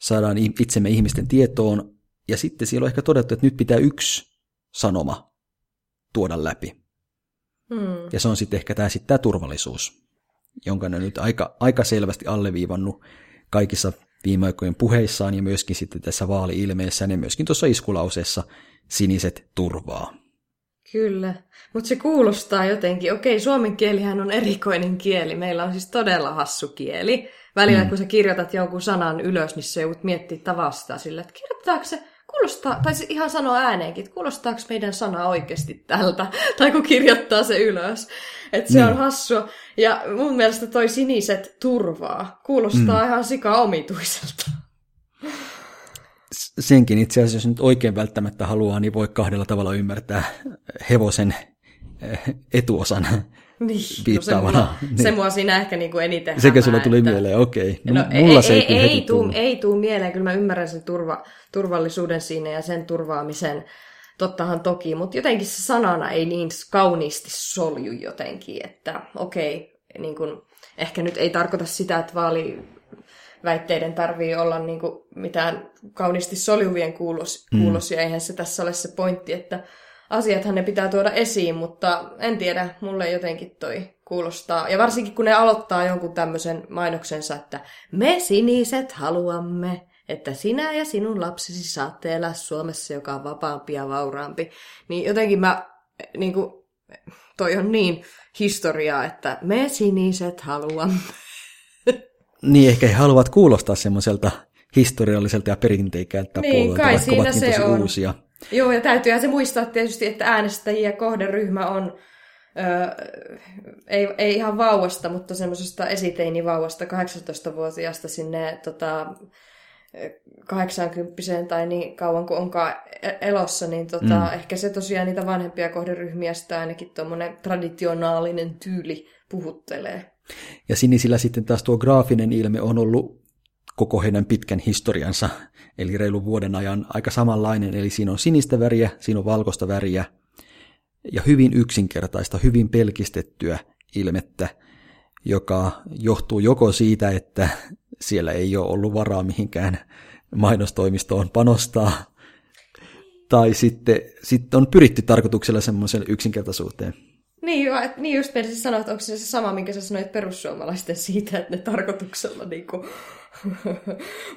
saadaan itsemme ihmisten tietoon, ja sitten siellä on ehkä todettu, että nyt pitää yksi sanoma tuoda läpi. Hmm. Ja se on sitten ehkä tämä, sitten tämä turvallisuus, jonka ne nyt aika, aika selvästi alleviivannut kaikissa viime aikojen puheissaan ja myöskin sitten tässä vaali-ilmeessä ja myöskin tuossa iskulauseessa siniset turvaa. Kyllä, mutta se kuulostaa jotenkin, okei, suomen kielihän on erikoinen kieli, meillä on siis todella hassu kieli. Välillä mm. kun sä kirjoitat jonkun sanan ylös, niin se joudut miettiä tavasta sillä, että kirjoittaako se, kuulostaa, tai se ihan sanoa ääneenkin, että kuulostaako meidän sana oikeasti tältä, tai kun kirjoittaa se ylös. Että se mm. on hassua. Ja mun mielestä toi siniset turvaa kuulostaa mm. ihan sika omituiselta senkin itse asiassa, jos nyt oikein välttämättä haluaa, niin voi kahdella tavalla ymmärtää hevosen eh, etuosan niin, viittaavana. No se, niin. se mua siinä ehkä niin kuin eniten Sekä sulla tuli että... mieleen, okei. No, no, mulla ei, se ei, ei, ei, tuu, ei tuu mieleen, kyllä mä ymmärrän sen turva, turvallisuuden siinä ja sen turvaamisen, tottahan toki, mutta jotenkin se sanana ei niin kauniisti solju jotenkin, että okei, niin kuin, ehkä nyt ei tarkoita sitä, että vaali väitteiden tarvii olla niin kuin mitään kauniisti soljuvien kuulos, mm. kuulos, ja eihän se tässä ole se pointti, että asiathan ne pitää tuoda esiin, mutta en tiedä, mulle jotenkin toi kuulostaa. Ja varsinkin kun ne aloittaa jonkun tämmöisen mainoksensa, että me siniset haluamme, että sinä ja sinun lapsesi saatte elää Suomessa, joka on vapaampi ja vauraampi. Niin jotenkin mä, niin kuin, toi on niin historiaa, että me siniset haluamme. Niin, ehkä he haluavat kuulostaa semmoiselta historialliselta ja perinteikäältä niin, puolueelta, kai vaikka siinä se on. uusia. Joo, ja täytyyhän se muistaa tietysti, että äänestäjiä kohderyhmä on Öö, ei, ei ihan vauvasta, mutta semmoisesta esiteinivauvasta 18-vuotiaasta sinne tota, 80 tai niin kauan kuin onkaan e-, elossa, niin tota, mm. ehkä se tosiaan niitä vanhempia kohderyhmiä sitä ainakin tuommoinen traditionaalinen tyyli puhuttelee. Ja sinisillä sitten taas tuo graafinen ilme on ollut koko heidän pitkän historiansa, eli reilu vuoden ajan aika samanlainen, eli siinä on sinistä väriä, siinä on valkoista väriä, ja hyvin yksinkertaista, hyvin pelkistettyä ilmettä, joka johtuu joko siitä, että siellä ei ole ollut varaa mihinkään mainostoimistoon panostaa, tai sitten, sitten on pyritty tarkoituksella semmoiseen yksinkertaisuuteen. Niin, niin just menisin sanoa, että onko se se sama, minkä sä sanoit perussuomalaisten siitä, että ne tarkoituksella niin kuin...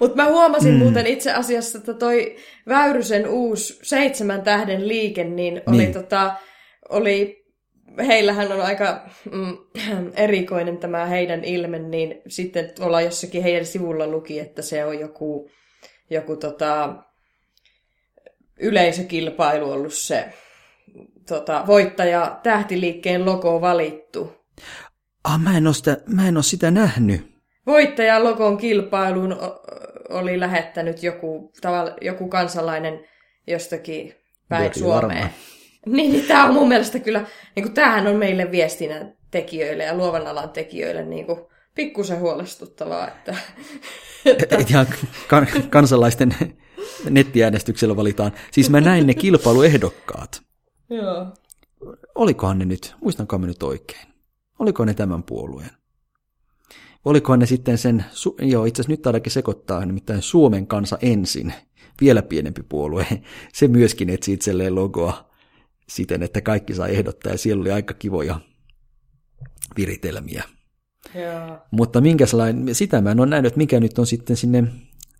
Mutta mä huomasin mm. muuten itse asiassa, että toi Väyrysen uusi seitsemän tähden liike, niin oli, niin. Tota, oli heillähän on aika mm, erikoinen tämä heidän ilme, niin sitten tuolla jossakin heidän sivulla luki, että se on joku, joku tota, yleisökilpailu ollut se tota, voittaja tähtiliikkeen logo valittu. Ah, mä en ole sitä, mä en ole sitä nähnyt. Voittajan logon kilpailuun oli lähettänyt joku, tavalla, joku kansalainen jostakin päin Suomeen. Niin, niin tämä on mun mielestä kyllä, niin kuin, tämähän on meille viestinnän tekijöille ja luovan alan tekijöille niin kuin, pikkusen huolestuttavaa. Että, että... Ihan kan- kansalaisten nettiäänestyksellä valitaan. Siis mä näin ne kilpailuehdokkaat. Joo. Olikohan ne nyt, muistanko mä nyt oikein? Oliko ne tämän puolueen? Olikohan ne sitten sen, joo itse asiassa nyt ainakin sekoittaa, nimittäin Suomen kansa ensin, vielä pienempi puolue. Se myöskin etsi itselleen logoa siten, että kaikki sai ehdottaa ja siellä oli aika kivoja viritelmiä. Joo. Mutta minkälainen, sitä mä en ole nähnyt, että mikä nyt on sitten sinne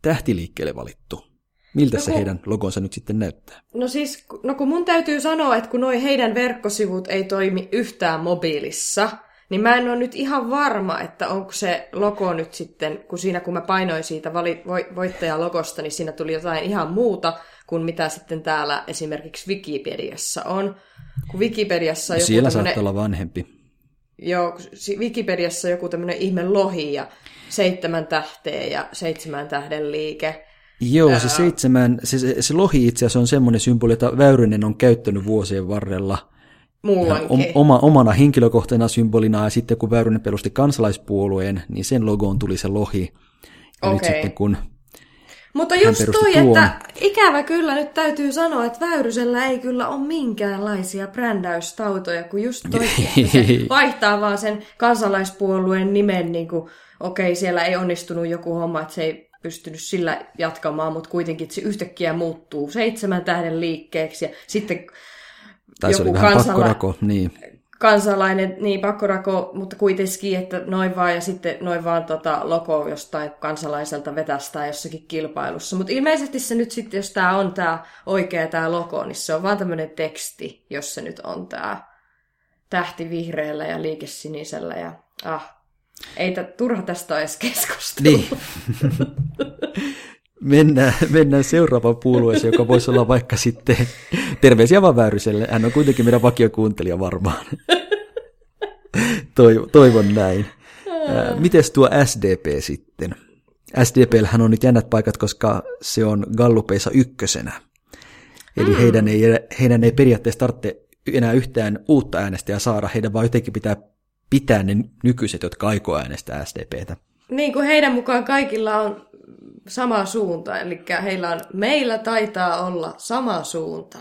tähtiliikkeelle valittu. Miltä no, se kun, heidän logonsa nyt sitten näyttää? No siis, no kun mun täytyy sanoa, että kun noi heidän verkkosivut ei toimi yhtään mobiilissa, niin mä en ole nyt ihan varma, että onko se logo nyt sitten, kun siinä kun mä painoin siitä vali, vo, voittajalogosta, niin siinä tuli jotain ihan muuta kuin mitä sitten täällä esimerkiksi Wikipediassa on. Kun Wikipediassa on no, Siellä tämmönen, saattaa olla vanhempi. Joo, Wikipediassa joku tämmöinen ihme lohi ja seitsemän tähteä ja seitsemän tähden liike. Joo, se seitsemän, se, se, se lohi itse asiassa on semmoinen symboli, jota Väyrynen on käyttänyt vuosien varrella – Oma, omana henkilökohtaisena symbolina, ja sitten kun Väyrynen perusti kansalaispuolueen, niin sen logoon tuli se lohi. Ja okay. nyt sitten kun mutta just toi, tuon... että ikävä kyllä nyt täytyy sanoa, että Väyrysellä ei kyllä ole minkäänlaisia brändäystautoja, kun just toi, se vaihtaa vaan sen kansalaispuolueen nimen, niin kuin, okei, okay, siellä ei onnistunut joku homma, että se ei pystynyt sillä jatkamaan, mutta kuitenkin se yhtäkkiä muuttuu seitsemän tähden liikkeeksi ja sitten tai se oli vähän kansala- pakkorako, niin. kansalainen, niin pakkorako, mutta kuitenkin, että noin vaan ja sitten noin vaan tota logo jostain kansalaiselta vetästää jossakin kilpailussa. Mutta ilmeisesti se nyt sitten, jos tämä on tämä oikea tämä logo, niin se on vaan tämmöinen teksti, jos se nyt on tämä tähti vihreällä ja liike sinisellä ja ah, ei t- turha tästä ole edes keskustella. Niin. mennään, mennään seuraavaan puolueeseen, joka voisi olla vaikka sitten terveisiä vaan Väyryselle. Hän on kuitenkin meidän vakiokuuntelija varmaan. Toivon näin. Mites tuo SDP sitten? SDPllähän on nyt jännät paikat, koska se on Gallupeissa ykkösenä. Eli mm. heidän, ei, heidän ei periaatteessa tarvitse enää yhtään uutta äänestäjää saada, heidän vaan jotenkin pitää pitää ne nykyiset, jotka aikoo äänestää SDPtä. Niin kuin heidän mukaan kaikilla on sama suunta, eli heillä on, meillä taitaa olla sama suunta.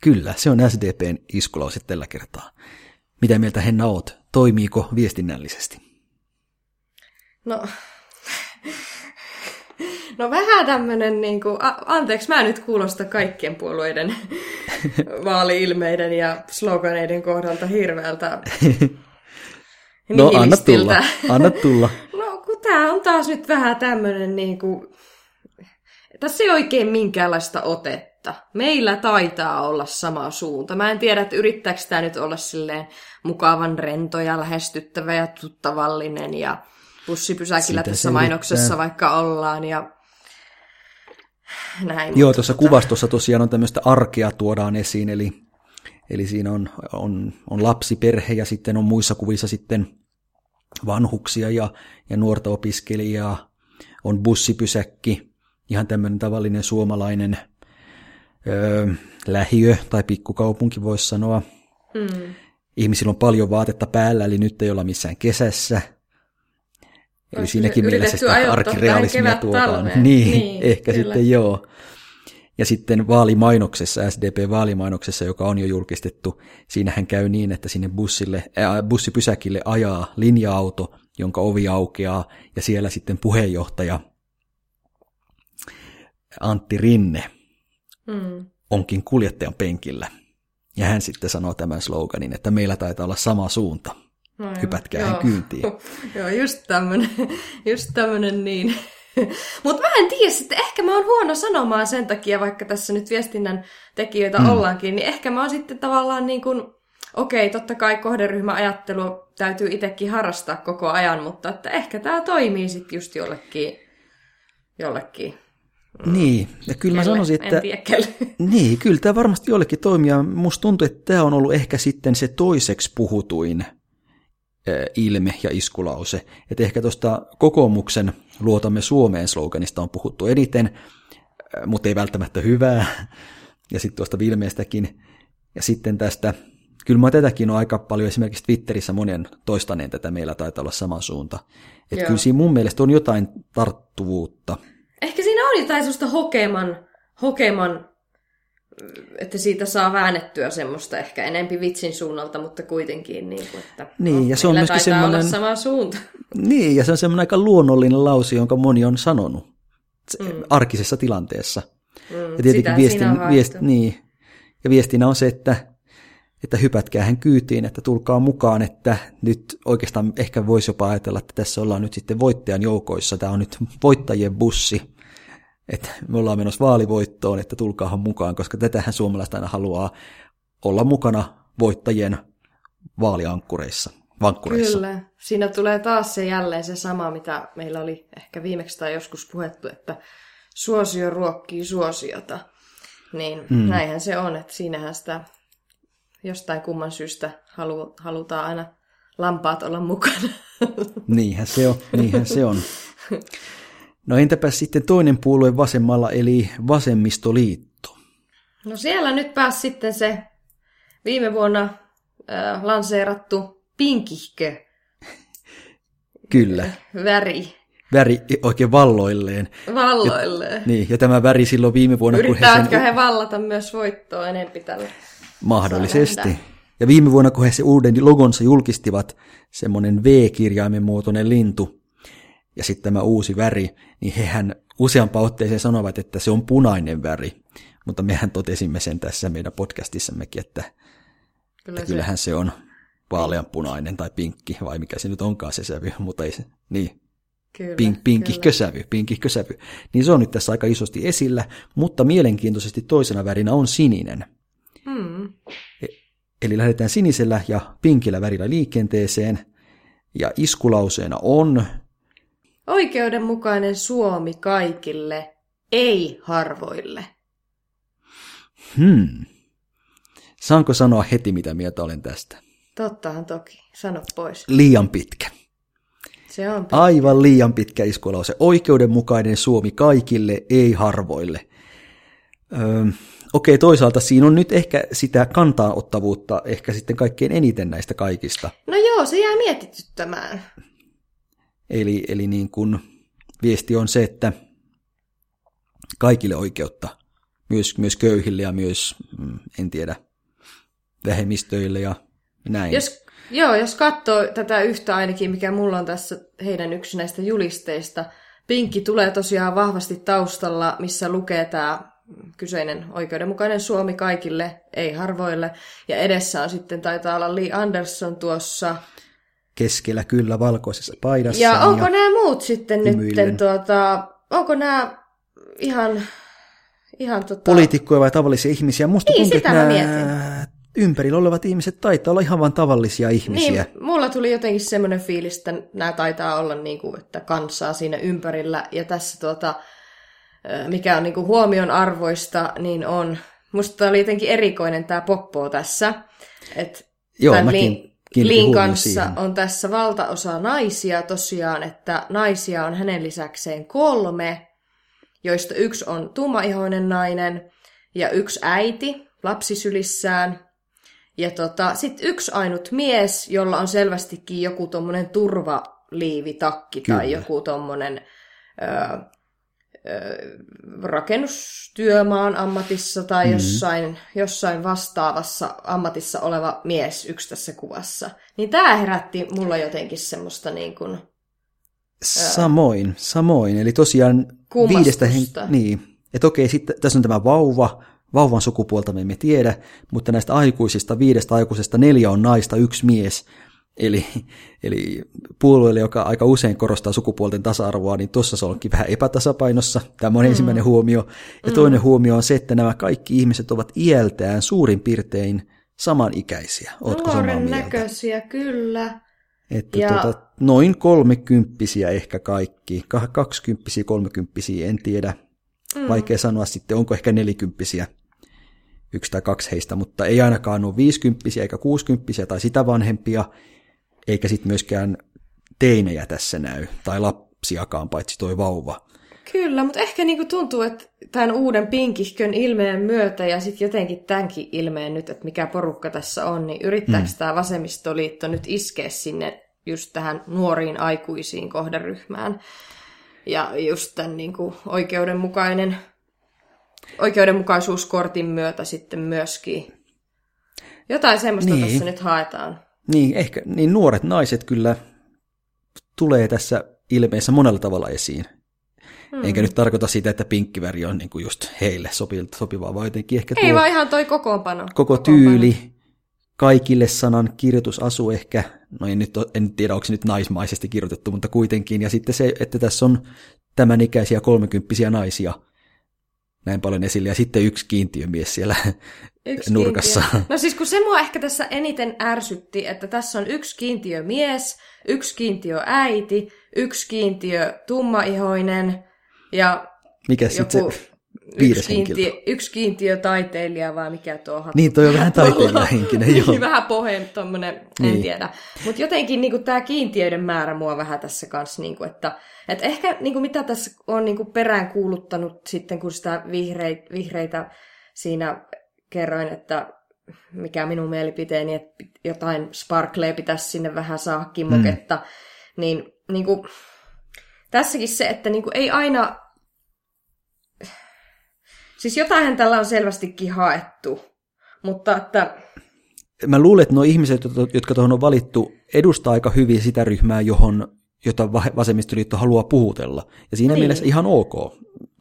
Kyllä, se on SDPn iskulause tällä kertaa. Mitä mieltä Henna oot? Toimiiko viestinnällisesti? No, no vähän tämmöinen, niin kuin, anteeksi, mä nyt kuulosta kaikkien puolueiden vaaliilmeiden ja sloganeiden kohdalta hirveältä No anna tulla, anna tulla. no kun tää on taas nyt vähän tämmöinen niin kuin, tässä ei oikein minkäänlaista otetta. Meillä taitaa olla sama suunta. Mä en tiedä, että yrittääkö tämä nyt olla silleen mukavan rento ja lähestyttävä ja tuttavallinen ja bussipysäkillä Sitä tässä mainoksessa vaikka ollaan ja näin. Joo, tuossa kuvastossa tosiaan on tämmöistä arkea tuodaan esiin, eli, eli siinä on, on, on lapsiperhe ja sitten on muissa kuvissa sitten vanhuksia ja, ja nuorta opiskelijaa, on bussipysäkki, ihan tämmöinen tavallinen suomalainen öö, lähiö tai pikkukaupunki voisi sanoa. Mm. Ihmisillä on paljon vaatetta päällä, eli nyt ei olla missään kesässä. Eli siinäkin mielessä sitä arkirealismia tuotaan. Niin, niin, ehkä kyllä. sitten joo. Ja sitten vaalimainoksessa, SDP-vaalimainoksessa, joka on jo julkistettu, siinähän käy niin, että sinne bussille, äh, bussipysäkille ajaa linja-auto, jonka ovi aukeaa, ja siellä sitten puheenjohtaja Antti Rinne mm. onkin kuljettajan penkillä. Ja hän sitten sanoo tämän sloganin, että meillä taitaa olla sama suunta. No Hypätkää hän kyyntiin. joo, just tämmönen, just tämmönen niin. Mutta mä en tiedä, että ehkä mä oon huono sanomaan sen takia, vaikka tässä nyt viestinnän tekijöitä mm. ollaankin, niin ehkä mä oon sitten tavallaan niin kuin, okei, totta kai kohderyhmäajattelu täytyy itsekin harrastaa koko ajan, mutta että ehkä tämä toimii sitten just jollekin, jollekin. Niin, ja kyllä mä sanoisin, että... Niin, kyllä tämä varmasti jollekin toimii, ja musta tuntuu, että tämä on ollut ehkä sitten se toiseksi puhutuin ilme ja iskulause. Että ehkä tuosta kokoomuksen luotamme Suomeen sloganista on puhuttu eniten, mutta ei välttämättä hyvää. Ja sitten tuosta Vilmeestäkin. Ja sitten tästä, kyllä mä tätäkin on aika paljon esimerkiksi Twitterissä monen toistaneen tätä, meillä taitaa olla sama suunta. Että kyllä siinä mun mielestä on jotain tarttuvuutta. Ehkä siinä on jotain sellaista hokeman, hokeman että siitä saa väännettyä semmoista ehkä enempi vitsin suunnalta, mutta kuitenkin niin kuin, että niin, no, ja se on myöskin semmoinen, sama suunta. Niin, ja se on semmoinen aika luonnollinen lausi, jonka moni on sanonut mm. arkisessa tilanteessa. Mm, ja tietenkin viestin, viest, niin, ja viestinä on se, että, että hypätkää hän kyytiin, että tulkaa mukaan, että nyt oikeastaan ehkä voisi jopa ajatella, että tässä ollaan nyt sitten voittajan joukoissa, tämä on nyt voittajien bussi, että me ollaan menossa vaalivoittoon, että tulkaahan mukaan, koska tätähän suomalaiset aina haluaa olla mukana voittajien vaaliankkureissa. Vankkureissa. Kyllä. Siinä tulee taas se jälleen se sama, mitä meillä oli ehkä viimeksi tai joskus puhettu, että suosio ruokkii suosiota. Niin mm. näinhän se on, että siinähän sitä jostain kumman syystä halu, halutaan aina lampaat olla mukana. Niinhän se on, niinhän se on. No entäpä sitten toinen puolue vasemmalla, eli vasemmistoliitto? No siellä nyt pääsi sitten se viime vuonna äh, lanseerattu pinkihkö. Kyllä. Väri. Väri oikein valloilleen. Valloilleen. Ja, niin, ja tämä väri silloin viime vuonna... Yrittävätkö kun he, sen... he vallata myös voittoa enempi tällä? Mahdollisesti. Ja viime vuonna, kun he se uuden logonsa julkistivat, semmoinen V-kirjaimen muotoinen lintu, ja sitten tämä uusi väri, niin hehän useampaan otteeseen sanovat, että se on punainen väri. Mutta mehän totesimme sen tässä meidän podcastissammekin, että, Kyllä että kyllähän se on vaaleanpunainen tai pinkki, vai mikä se nyt onkaan se sävy, mutta ei se, niin, Kyllä, pink, pinkihkö sävy, pinkihkö sävy. Niin se on nyt tässä aika isosti esillä, mutta mielenkiintoisesti toisena värinä on sininen. Mm. Eli lähdetään sinisellä ja pinkillä värillä liikenteeseen, ja iskulauseena on, Oikeudenmukainen Suomi kaikille, ei harvoille. hmm, saanko sanoa heti mitä mieltä olen tästä? Tottahan toki. Sano pois. Liian pitkä. Se on Aivan liian pitkä iskulause. Oikeudenmukainen Suomi kaikille, ei harvoille. Öö, okei, toisaalta siinä on nyt ehkä sitä kantaanottavuutta ehkä sitten kaikkein eniten näistä kaikista. No joo, se jää mietityttämään. Eli, eli niin kuin viesti on se, että kaikille oikeutta, myös, myös köyhille ja myös, mm, en tiedä, vähemmistöille ja näin. Jos, joo, jos katsoo tätä yhtä ainakin, mikä mulla on tässä heidän yksi näistä julisteista, pinkki tulee tosiaan vahvasti taustalla, missä lukee tämä kyseinen oikeudenmukainen Suomi kaikille, ei harvoille. Ja edessä on sitten, taitaa olla Lee Anderson tuossa. Keskellä kyllä valkoisessa paidassa. Ja onko nämä muut sitten nyt, tuota, onko nämä ihan, ihan tota... poliitikkoja vai tavallisia ihmisiä. Musta Niin, tuntuu, sitä että ympärillä olevat ihmiset taitaa olla ihan vain tavallisia ihmisiä. Niin, mulla tuli jotenkin semmoinen fiilis, että nämä taitaa olla niin kuin, että kansaa siinä ympärillä. Ja tässä tuota, mikä on niin kuin huomion arvoista, niin on, musta oli jotenkin erikoinen tämä poppo tässä. Että Joo, mäkin kiinnitin Lin kanssa siihen. on tässä valtaosa naisia tosiaan, että naisia on hänen lisäkseen kolme, joista yksi on tummaihoinen nainen ja yksi äiti lapsisylissään. Ja tota, sitten yksi ainut mies, jolla on selvästikin joku tommonen turvaliivitakki Kyllä. tai joku tommonen ö, ö, rakennustyömaan ammatissa tai Mhm. jossain, jossain vastaavassa ammatissa oleva mies yksi tässä kuvassa. Niin tämä herätti mulla jotenkin semmoista niin kuin, Samoin, samoin. Eli tosiaan viidestä hen... Niin, että okei, sitten tässä on tämä vauva, vauvan sukupuolta me emme tiedä, mutta näistä aikuisista, viidestä aikuisesta neljä on naista, yksi mies. Eli, eli puolueelle, joka aika usein korostaa sukupuolten tasa-arvoa, niin tuossa se onkin vähän epätasapainossa. Tämä on mm. ensimmäinen huomio. Ja toinen huomio on se, että nämä kaikki ihmiset ovat iältään suurin piirtein samanikäisiä. Oletko samaa mieltä? näköisiä, kyllä. Että Ja- tuota, noin kolmekymppisiä ehkä kaikki, Ka- kaksikymppisiä, kolmekymppisiä, en tiedä. Mm. Vaikea sanoa sitten, onko ehkä nelikymppisiä yksi tai kaksi heistä, mutta ei ainakaan ole viisikymppisiä eikä kuusikymppisiä tai sitä vanhempia, eikä sitten myöskään teinejä tässä näy, tai lapsiakaan, paitsi toi vauva. Kyllä, mutta ehkä niinku tuntuu, että tämän uuden pinkihkön ilmeen myötä ja sitten jotenkin tämänkin ilmeen nyt, että mikä porukka tässä on, niin yrittääkö mm. tämä vasemmistoliitto nyt iskeä sinne just tähän nuoriin aikuisiin kohderyhmään. Ja just tämän niinku oikeudenmukainen, oikeudenmukaisuuskortin myötä sitten myöskin. Jotain semmoista Niin. niin. tässä nyt haetaan. Niin, ehkä niin nuoret naiset kyllä tulee tässä ilmeessä monella tavalla esiin. Hmm. Enkä nyt tarkoita sitä, että pinkkiväri on niin kuin just heille sopi- sopivaa, vaan jotenkin ehkä Ei tuo vaan ihan toi kokoonpano. koko Kokoonpano. tyyli, kaikille sanan kirjoitusasu ehkä, no en, nyt, en tiedä onko se nyt naismaisesti kirjoitettu, mutta kuitenkin, ja sitten se, että tässä on tämän ikäisiä kolmekymppisiä naisia näin paljon esille, ja sitten yksi kiintiömies siellä Yksi nurkassa. Kiintiö. No siis kun se mua ehkä tässä eniten ärsytti, että tässä on yksi kiintiö mies, yksi kiintiö äiti, yksi kiintiö tummaihoinen ja Mikä joku sitten se viides yksi, henkilö? kiintiö, yksi kiintiö taiteilija vai mikä tuo Niin, toi on vähän taiteilijahenkinen, joo. niin, vähän poheen tommonen, en Niin. tiedä. Mutta jotenkin niinku, tämä kiintiöiden määrä mua vähän tässä kanssa, niinku, että et ehkä niinku, mitä tässä on niinku, perään kuuluttanut sitten, kun sitä vihreit, vihreitä siinä kerroin, että mikä minun mielipiteeni, että jotain sparklee pitäisi sinne vähän saada kimmoketta, mm. niin niinku, tässäkin se, että niinku, ei aina... Siis jotain tällä on selvästikin haettu, mutta että Mä luulen, että nuo ihmiset, jotka- jotka tuohon on valittu, edustaa aika hyvin sitä ryhmää, johon jota va- vasemmistoliitto haluaa puhutella. Ja siinä Niin. niin. mielessä ihan ok.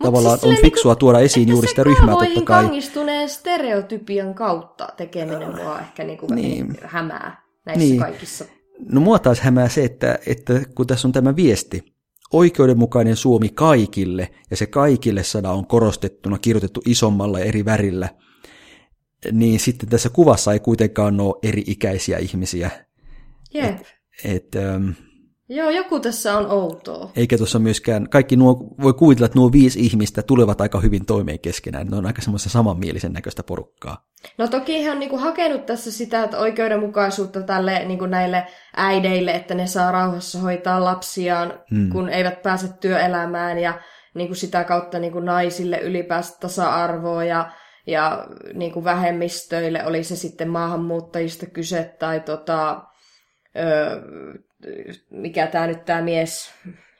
Tavallaan siis on fiksua tuoda esiin juuri sitä ryhmää totta kai. kangistuneen stereotypian kautta tekeminen mua ehkä Niin. niin. hämää. näissä niin. kaikissa. No mua taas hämää se, että, että kun tässä on tämä viesti, oikeudenmukainen Suomi kaikille, ja se kaikille sana on korostettuna, kirjoitettu isommalla eri värillä, niin sitten tässä kuvassa ei kuitenkaan ole eri-ikäisiä ihmisiä. Jep. Et, et, ähm, Joo, joku tässä on outoa. Eikä tuossa myöskään, kaikki nuo, voi kuvitella, että nuo viisi ihmistä tulevat aika hyvin toimeen keskenään. Ne on aika semmoista samanmielisen näköistä porukkaa. No toki he on niinku hakenut tässä sitä että oikeudenmukaisuutta tälle niinku näille äideille, että ne saa rauhassa hoitaa lapsiaan, hmm. kun eivät pääse työelämään ja niinku sitä kautta niinku naisille ylipäänsä tasa-arvoa ja, ja niinku vähemmistöille, oli se sitten maahanmuuttajista kyse tai tota, öö, mikä tämä nyt tämä mies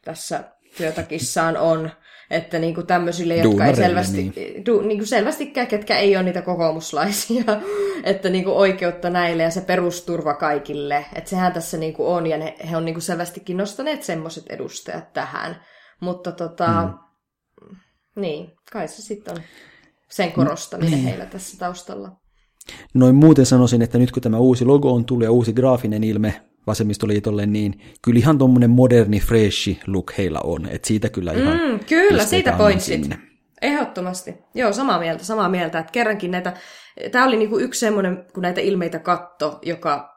tässä työtakissaan on, että niin kuin tämmöisille, jotka Duunareille, ei selvästi, niin. Du, niin kuin selvästikään, ketkä ei ole niitä kokoomuslaisia, että niin kuin oikeutta näille ja se perusturva kaikille, että sehän tässä niin kuin on ja ne, he on niin kuin selvästikin nostaneet semmoiset edustajat tähän, mutta tota, mm. niin, kai se sitten on sen korostaminen niin. heillä tässä taustalla. Noin muuten sanoisin, että nyt kun tämä uusi logo on tullut ja uusi graafinen ilme vasemmistoliitolle, niin kyllä ihan tuommoinen moderni, freshi look heillä on. Että siitä kyllä ihan mm, Kyllä, siitä pointsit. Ehdottomasti. Joo, samaa mieltä, samaa mieltä. Että kerrankin näitä, tämä oli niinku yksi semmoinen, kun näitä ilmeitä katto, joka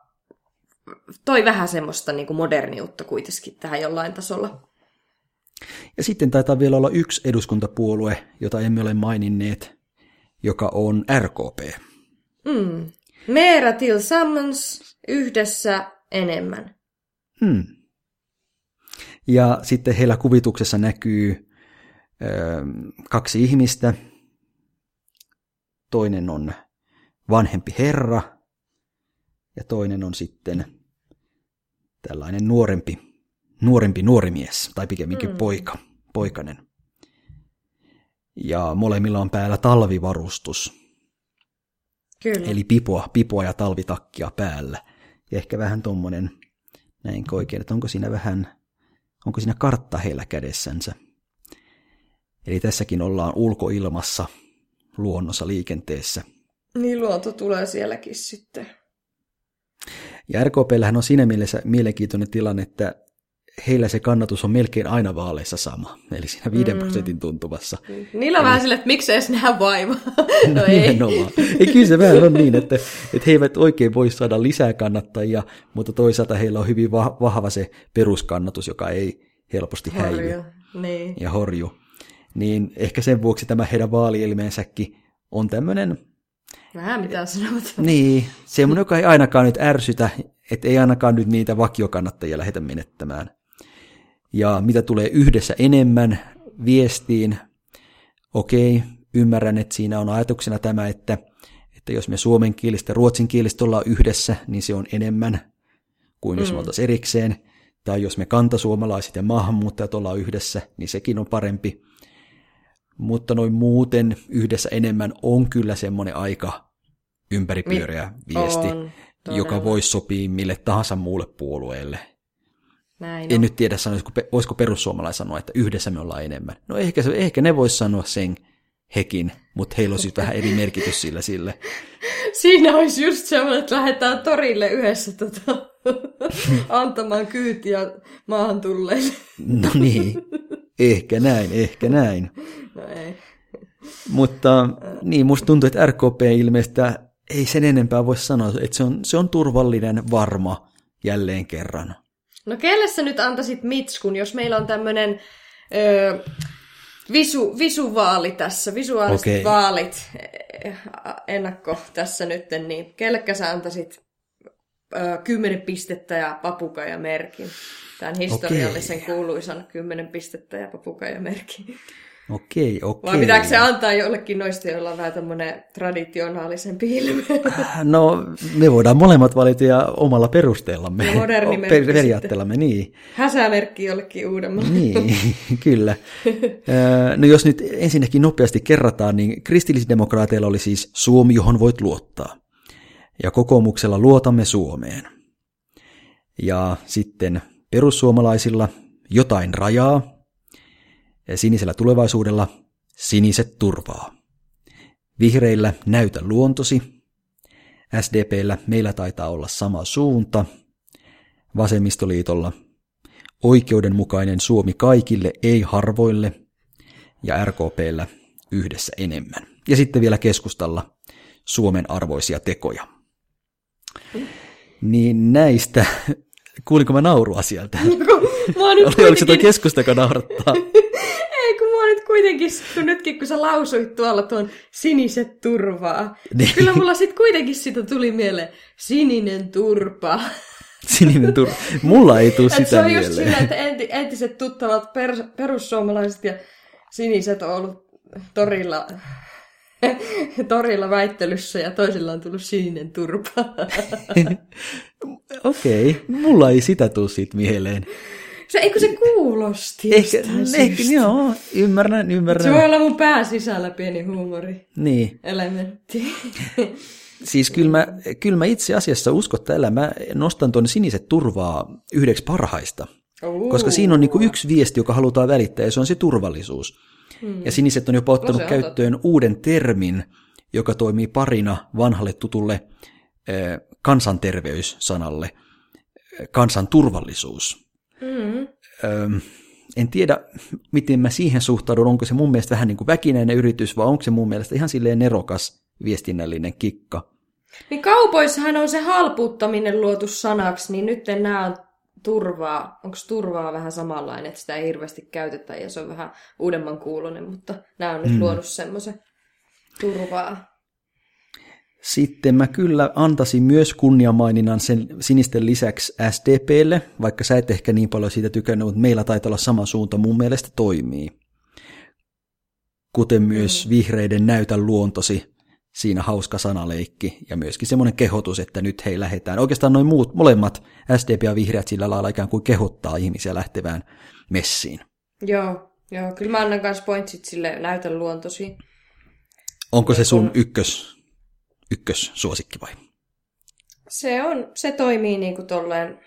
toi vähän semmoista niinku moderniutta kuitenkin tähän jollain tasolla. Ja sitten taitaa vielä olla yksi eduskuntapuolue, jota emme ole maininneet, joka on RKP. Mm. Meera tillsammans yhdessä enemmän. Hmm. Ja sitten heillä kuvituksessa näkyy ö, kaksi ihmistä. Toinen on vanhempi herra ja toinen on sitten tällainen nuorempi, nuorempi nuori mies, tai pikemminkin hmm. poika, poikainen. Ja molemmilla on päällä talvivarustus. Kyllä. Eli pipoa, pipoa ja talvitakkia päällä. Ja ehkä vähän tuommoinen, näin oikein, että onko siinä vähän, onko siinä kartta heillä kädessänsä. Eli tässäkin ollaan ulkoilmassa, luonnossa, liikenteessä. Niin, luonto tulee sielläkin sitten. Ja RKPllähän on siinä mielessä mielenkiintoinen tilanne, että heillä se kannatus on melkein aina vaaleissa sama, eli siinä 5 mm. prosentin tuntumassa. Niillä on eli... vähän sille, että miksi edes nähdä vaivaa. no ei. ei. Kyllä se vähän on niin, että, että he eivät oikein voi saada lisää kannattajia, mutta toisaalta heillä on hyvin vahva se peruskannatus, joka ei helposti horju. häivy niin. ja horju. Niin ehkä sen vuoksi tämä heidän vaalielimensäkin on tämmöinen... Vähän mitä sanot. Niin, semmoinen, joka ei ainakaan nyt ärsytä, että ei ainakaan nyt niitä vakiokannattajia lähetä menettämään. Ja mitä tulee yhdessä enemmän viestiin, okei, ymmärrän, että siinä on ajatuksena tämä, että, että jos me suomenkielistä ja ruotsinkielistä ollaan yhdessä, niin se on enemmän kuin jos mm. me oltaisiin erikseen. Tai jos me kantasuomalaiset ja maahanmuuttajat ollaan yhdessä, niin sekin on parempi. Mutta noin muuten yhdessä enemmän on kyllä semmoinen aika ympäripyöreä viesti, on, joka voisi sopia mille tahansa muulle puolueelle – näin en on. nyt tiedä, sanoisiko, voisiko perussuomalaiset sanoa, että yhdessä me ollaan enemmän. No ehkä, ehkä ne vois sanoa sen hekin, mutta heillä olisi vähän eri merkitys sillä sille. Siinä olisi just semmoinen, että lähdetään torille yhdessä tota, antamaan kyytiä maahan tulleille. no niin, ehkä näin, ehkä näin. No ei. Mutta niin, musta tuntuu, että RKP ilmeisesti ei sen enempää voi sanoa, että se on, se on turvallinen, varma jälleen kerran. No kelle sä nyt antaisit mitskun, jos meillä on tämmöinen öö, visu, visuvaali tässä, visuaaliset okay. vaalit eh, ennakko tässä nyt, niin kellekä sä antaisit öö, kymmenen pistettä ja merkin? Tämän historiallisen okay. kuuluisan kymmenen pistettä ja merkin. Okei, okei. Vai pitääkö se antaa jollekin noista, joilla on vähän tämmöinen traditionaalisempi ilme? No, me voidaan molemmat valita ja omalla perusteellamme. Ja moderni merkki Periaatteellamme, niin. Häsämerkki jollekin uudemmalle. Niin, kyllä. No jos nyt ensinnäkin nopeasti kerrataan, niin kristillisdemokraateilla oli siis Suomi, johon voit luottaa. Ja kokoomuksella luotamme Suomeen. Ja sitten perussuomalaisilla jotain rajaa, Sinisellä tulevaisuudella siniset turvaa. Vihreillä näytä luontosi. SDPllä meillä taitaa olla sama suunta, vasemmistoliitolla oikeudenmukainen Suomi kaikille, ei harvoille, ja RKPllä yhdessä enemmän. Ja sitten vielä keskustalla Suomen arvoisia tekoja. Niin näistä, kuulinko mä naurua sieltä? Mä nyt Oli, Oliko se tuo keskusta, joka naurattaa? Ei, kun mä nyt kuitenkin, kun nytkin kun sä lausuit tuolla tuon siniset turvaa, niin. kyllä mulla sitten kuitenkin sitä tuli mieleen sininen turpa. Sininen turpa. Mulla ei tule sitä se on mieleen. just sillä, että enti, entiset tuttavat per, perussuomalaiset ja siniset on ollut torilla, torilla väittelyssä ja toisilla on tullut sininen turpa. Okei, okay. mulla ei sitä tule siitä mieleen. Se, eikö se kuulosti Ehkä, ehkä joo, ymmärrän, Se ymmärrän. voi olla mun pää sisällä pieni huumori. Niin, Elementti. siis kyllä mä, kyllä mä itse asiassa uskon tällä, mä nostan tuon siniset turvaa yhdeksi parhaista. Koska siinä on niin yksi viesti, joka halutaan välittää, ja se on se turvallisuus. Ja siniset on jopa ottanut se on käyttöön uuden termin, joka toimii parina vanhalle tutulle eh, kansanterveyssanalle, eh, kansanturvallisuus. Mm. Öm, en tiedä, miten mä siihen suhtaudun, onko se mun mielestä vähän niin kuin väkinäinen yritys, vai onko se mun mielestä ihan silleen nerokas viestinnällinen kikka. Niin kaupoissahan on se halpuuttaminen luotu sanaksi, niin nyt nämä on turvaa. Onko turvaa vähän samanlainen, että sitä ei hirveästi käytetä ja se on vähän uudemman kuulonen, mutta nämä on nyt mm. luonut semmoisen turvaa. Sitten mä kyllä antaisin myös kunniamaininnan sen sinisten lisäksi SDPlle, vaikka sä et ehkä niin paljon siitä tykännyt, mutta meillä taitaa olla sama suunta, mun mielestä toimii. Kuten myös vihreiden näytä luontosi, siinä hauska sanaleikki ja myöskin semmoinen kehotus, että nyt hei lähetään. Oikeastaan noin muut, molemmat SDP ja vihreät sillä lailla ikään kuin kehottaa ihmisiä lähtevään messiin. Joo, joo. Kyllä mä annan kanssa pointsit sille näytä luontosi. Onko se sun ykkös, ykkössuosikki vai? Se, on, se toimii niin kuin tolleen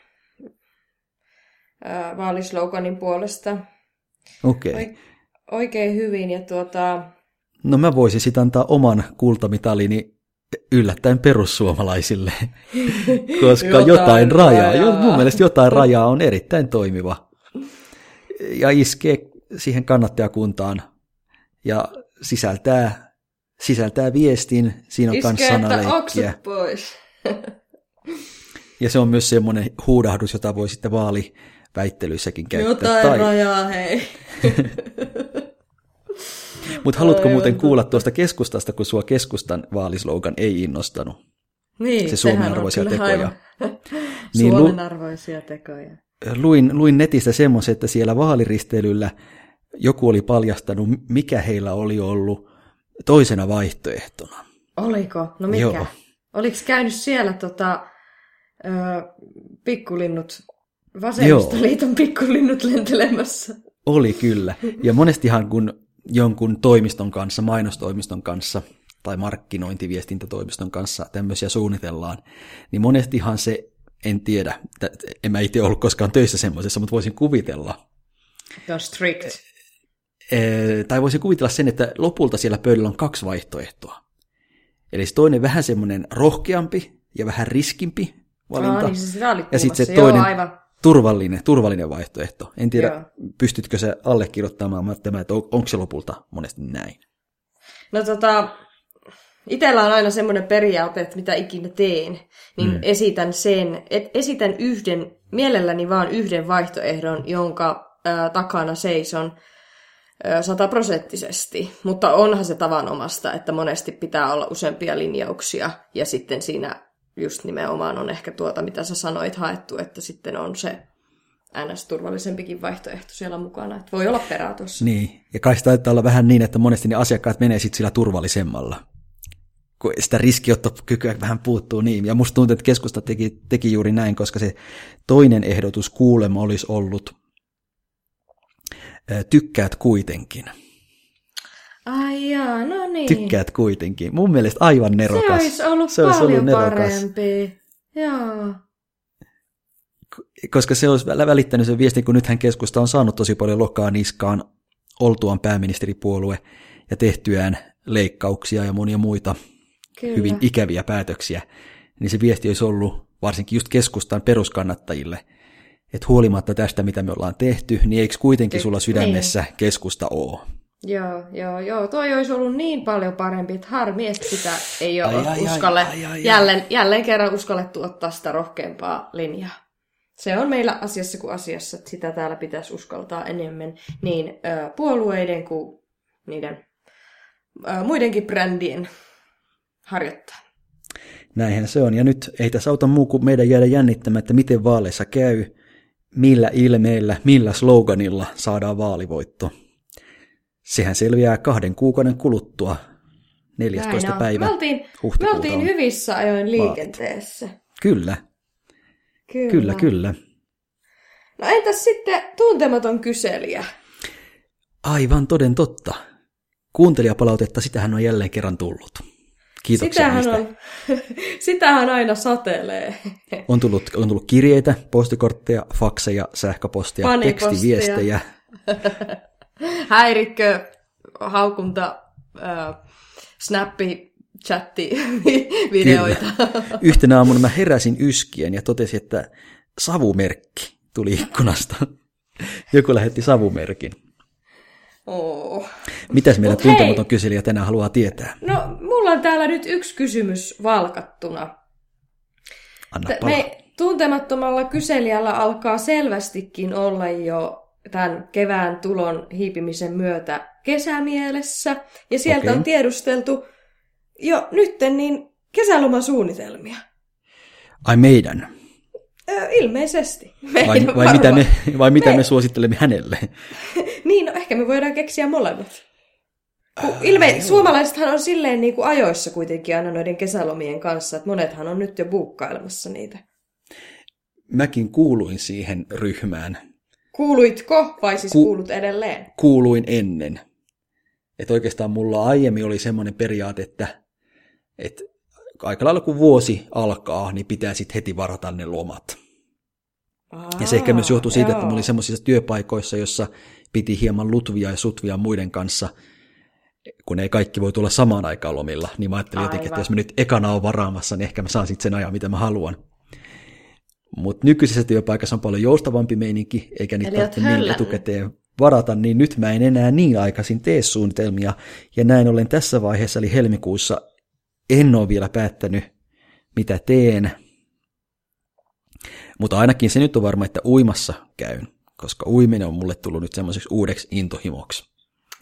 vaalisloganin puolesta Okei. Okay. Oi- oikein hyvin. Ja tuota, No mä voisin sitten antaa oman kultamitalini yllättäen perussuomalaisille, koska jotain, Jotain rajaa, jo, rajaa. mun mielestä jotain rajaa on erittäin toimiva ja iskee siihen kannattajakuntaan ja sisältää, sisältää viestin, siinä on myös että sanaleikkiä. pois. Ja se on myös semmoinen huudahdus, jota voi sitten vaaliväittelyissäkin käyttää. Jotain tai, rajaa, hei. Mutta haluatko muuten on kuulla tuosta keskustasta, kun sua keskustan vaalislogan ei innostanut? Niin, Se Suomen arvoisia tekoja. Niin Suomen arvoisia tekoja. luin, luin netistä semmoisen, että siellä vaaliristeilyllä joku oli paljastanut, mikä heillä oli ollut toisena vaihtoehtona. Oliko? No mikä? Joo. Oliko käynyt siellä tota, ö, pikkulinnut, vasemmistoliiton pikkulinnut lentelemässä? Oli kyllä. Ja monestihan kun jonkun toimiston kanssa, mainostoimiston kanssa tai markkinointiviestintätoimiston kanssa tämmöisiä suunnitellaan, niin monestihan se, en tiedä, en mä itse ollut koskaan töissä semmoisessa, mutta voisin kuvitella, strict. Ee, tai voisin kuvitella sen, että lopulta siellä pöydällä on kaksi vaihtoehtoa. Eli se toinen vähän semmoinen rohkeampi ja vähän riskimpi valinta. Aa, niin se sitä oli ja sitten se toinen Joo, aivan. Turvallinen, turvallinen vaihtoehto. En tiedä, Joo. pystytkö se allekirjoittamaan tämä, että on- onko se lopulta monesti näin. No tota, itellä on aina semmoinen periaate, että mitä ikinä teen, niin mm. esitän sen, et esitän yhden, mielelläni vaan yhden vaihtoehdon, jonka ää, takana seison sataprosenttisesti. Mutta onhan se tavanomasta, että monesti pitää olla useampia linjauksia, ja sitten siinä just nimenomaan on ehkä tuota, mitä sä sanoit, haettu, että sitten on se NS-turvallisempikin vaihtoehto siellä mukana. Että voi olla perää tuossa. Niin, ja kai se taitaa olla vähän niin, että monesti ne asiakkaat menee sitten sillä turvallisemmalla. Kun sitä riskiottokykyä vähän puuttuu niin. Ja musta tuntuu, että keskusta teki, teki juuri näin, koska se toinen ehdotus kuulemma olisi ollut ää, tykkäät kuitenkin. Ai jaa, no niin. Tykkäät kuitenkin. Mun mielestä aivan Se nerokas. olisi ollut Se olisi paljon ollut parempi. Joo. Koska se olisi vä- välittänyt sen viestin, kun nythän keskusta on saanut tosi paljon lokaa niskaan oltuaan pääministeripuolue ja tehtyään leikkauksia ja monia muita Kyllä. hyvin ikäviä päätöksiä, niin se viesti olisi ollut varsinkin just keskustan peruskannattajille, että huolimatta tästä, mitä me ollaan tehty, niin eikö kuitenkin sulla sydämessä niin. keskusta ole? Joo, joo, joo. Toi olisi ollut niin paljon parempi, että harmi, että sitä ei ole ai, ai, uskalle, ai, ai, ai, jälleen, jälleen kerran uskallettu ottaa sitä rohkeampaa linjaa. Se on meillä asiassa kuin asiassa, että sitä täällä pitäisi uskaltaa enemmän niin ö, puolueiden kuin niiden ö, muidenkin brändien harjoittaa. Näinhän se on. Ja nyt ei tässä auta muu kuin meidän jäädä jännittämään, että miten vaaleissa käy, millä ilmeillä, millä sloganilla saadaan vaalivoitto. Sehän selviää kahden kuukauden kuluttua 14. Näin päivä me oltiin, me oltiin hyvissä ajoin liikenteessä. Vaalit. Kyllä. Kyllä. Kyllä, kyllä. No entäs sitten tuntematon kyselijä? Aivan toden totta. Kuuntelijapalautetta, sitähän on jälleen kerran tullut. Kiitoksia sitähän, niistä. on, sitähän aina satelee. On tullut, on tullut kirjeitä, postikortteja, fakseja, sähköpostia, tekstiviestejä. Häirikkö, haukunta, äh, snappi, chatti, videoita. Kyllä. Yhtenä aamuna mä heräsin yskien ja totesin, että savumerkki tuli ikkunasta. Joku lähetti savumerkin. Oh. Mitäs meidän tuntematon hei. kyselijä tänään haluaa tietää? No, mulla on täällä nyt yksi kysymys valkattuna. Anna Me tuntemattomalla kyselijällä alkaa selvästikin olla jo tämän kevään tulon hiipimisen myötä kesämielessä. Ja sieltä okay. on tiedusteltu jo nytten niin kesälomasuunnitelmia. Ai meidän? Ö, ilmeisesti. vai, vai, mitä me, vai mitä me, me suosittelemme hänelle? niin, no ehkä me voidaan keksiä molemmat. Ilme, suomalaisethan on silleen niin kuin ajoissa kuitenkin aina noiden kesälomien kanssa, että monethan on nyt jo buukkailemassa niitä. Mäkin kuuluin siihen ryhmään. Kuuluitko vai siis Ku- kuulut edelleen? Kuuluin ennen. Että oikeastaan mulla aiemmin oli semmoinen periaate, että, että aika lailla kun vuosi alkaa, niin pitää sitten heti varata ne lomat. Aa, ja se ehkä myös johtuu siitä, joo. että mä olin semmoisissa työpaikoissa, jossa piti hieman lutvia ja sutvia muiden kanssa, kun ei kaikki voi tulla samaan aikaan lomilla, niin mä ajattelin Aivan. jotenkin, että jos mä nyt ekana on varaamassa, niin ehkä mä saan sitten sen ajan, mitä mä haluan. Mutta nykyisessä työpaikassa on paljon joustavampi meininki, eikä niitä tarvitse niin etukäteen varata, niin nyt mä en enää niin aikaisin tee suunnitelmia, ja näin ollen tässä vaiheessa, eli helmikuussa, en ole vielä päättänyt, mitä teen, mutta ainakin se nyt on varma, että uimassa käyn, koska uiminen on mulle tullut nyt semmoiseksi uudeksi intohimoksi.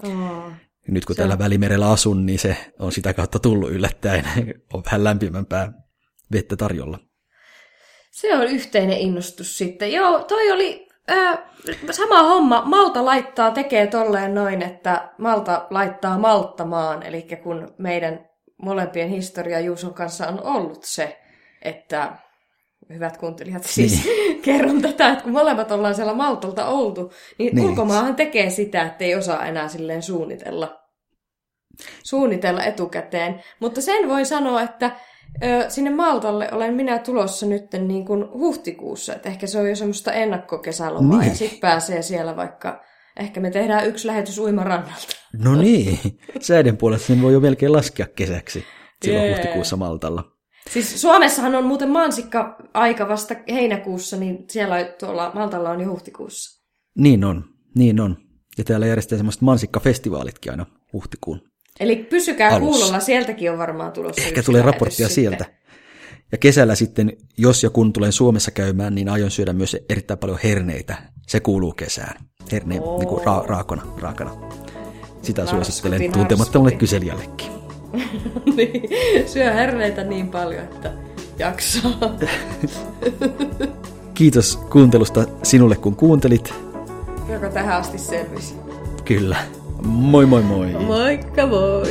Oh, nyt kun se... tällä välimerellä asun, niin se on sitä kautta tullut yllättäen. on vähän lämpimämpää vettä tarjolla. Se on yhteinen innostus sitten. Joo, toi oli äh, sama homma. Malta laittaa, tekee tolleen noin, että Malta laittaa malttamaan. Eli kun meidän molempien historia Juuson kanssa on ollut se, että hyvät kuuntelijat, siis niin. kerron tätä, että kun molemmat ollaan siellä Maltalta oltu, niin, niin. ulkomaahan tekee sitä, että ei osaa enää silleen suunnitella, suunnitella etukäteen. Mutta sen voi sanoa, että sinne Maltalle olen minä tulossa nyt niin kuin huhtikuussa, että ehkä se on jo semmoista ennakkokesälomaa niin. ja sitten pääsee siellä vaikka, ehkä me tehdään yksi lähetys uimarannalta. No niin, säiden puolesta sen voi jo melkein laskea kesäksi silloin yeah. huhtikuussa Maltalla. Siis Suomessahan on muuten mansikka-aika vasta heinäkuussa, niin siellä tuolla Maltalla on jo huhtikuussa. Niin on, niin on. Ja täällä järjestetään semmoiset mansikkafestivaalitkin aina huhtikuun Eli pysykää alussa. kuulolla, sieltäkin on varmaan tulossa Ehkä tulee raporttia sieltä. Ja kesällä sitten, jos ja kun tulen Suomessa käymään, niin aion syödä myös erittäin paljon herneitä. Se kuuluu kesään. Herneen niin kuin ra- raakona, raakana. Sitä narskupi, suosittelen tuntemattomalle kyselijällekin. niin, syö herneitä niin paljon, että jaksaa. Kiitos kuuntelusta sinulle, kun kuuntelit. Joka tähän asti selvisi. Kyllä. Moi moi moi. Moikka moi.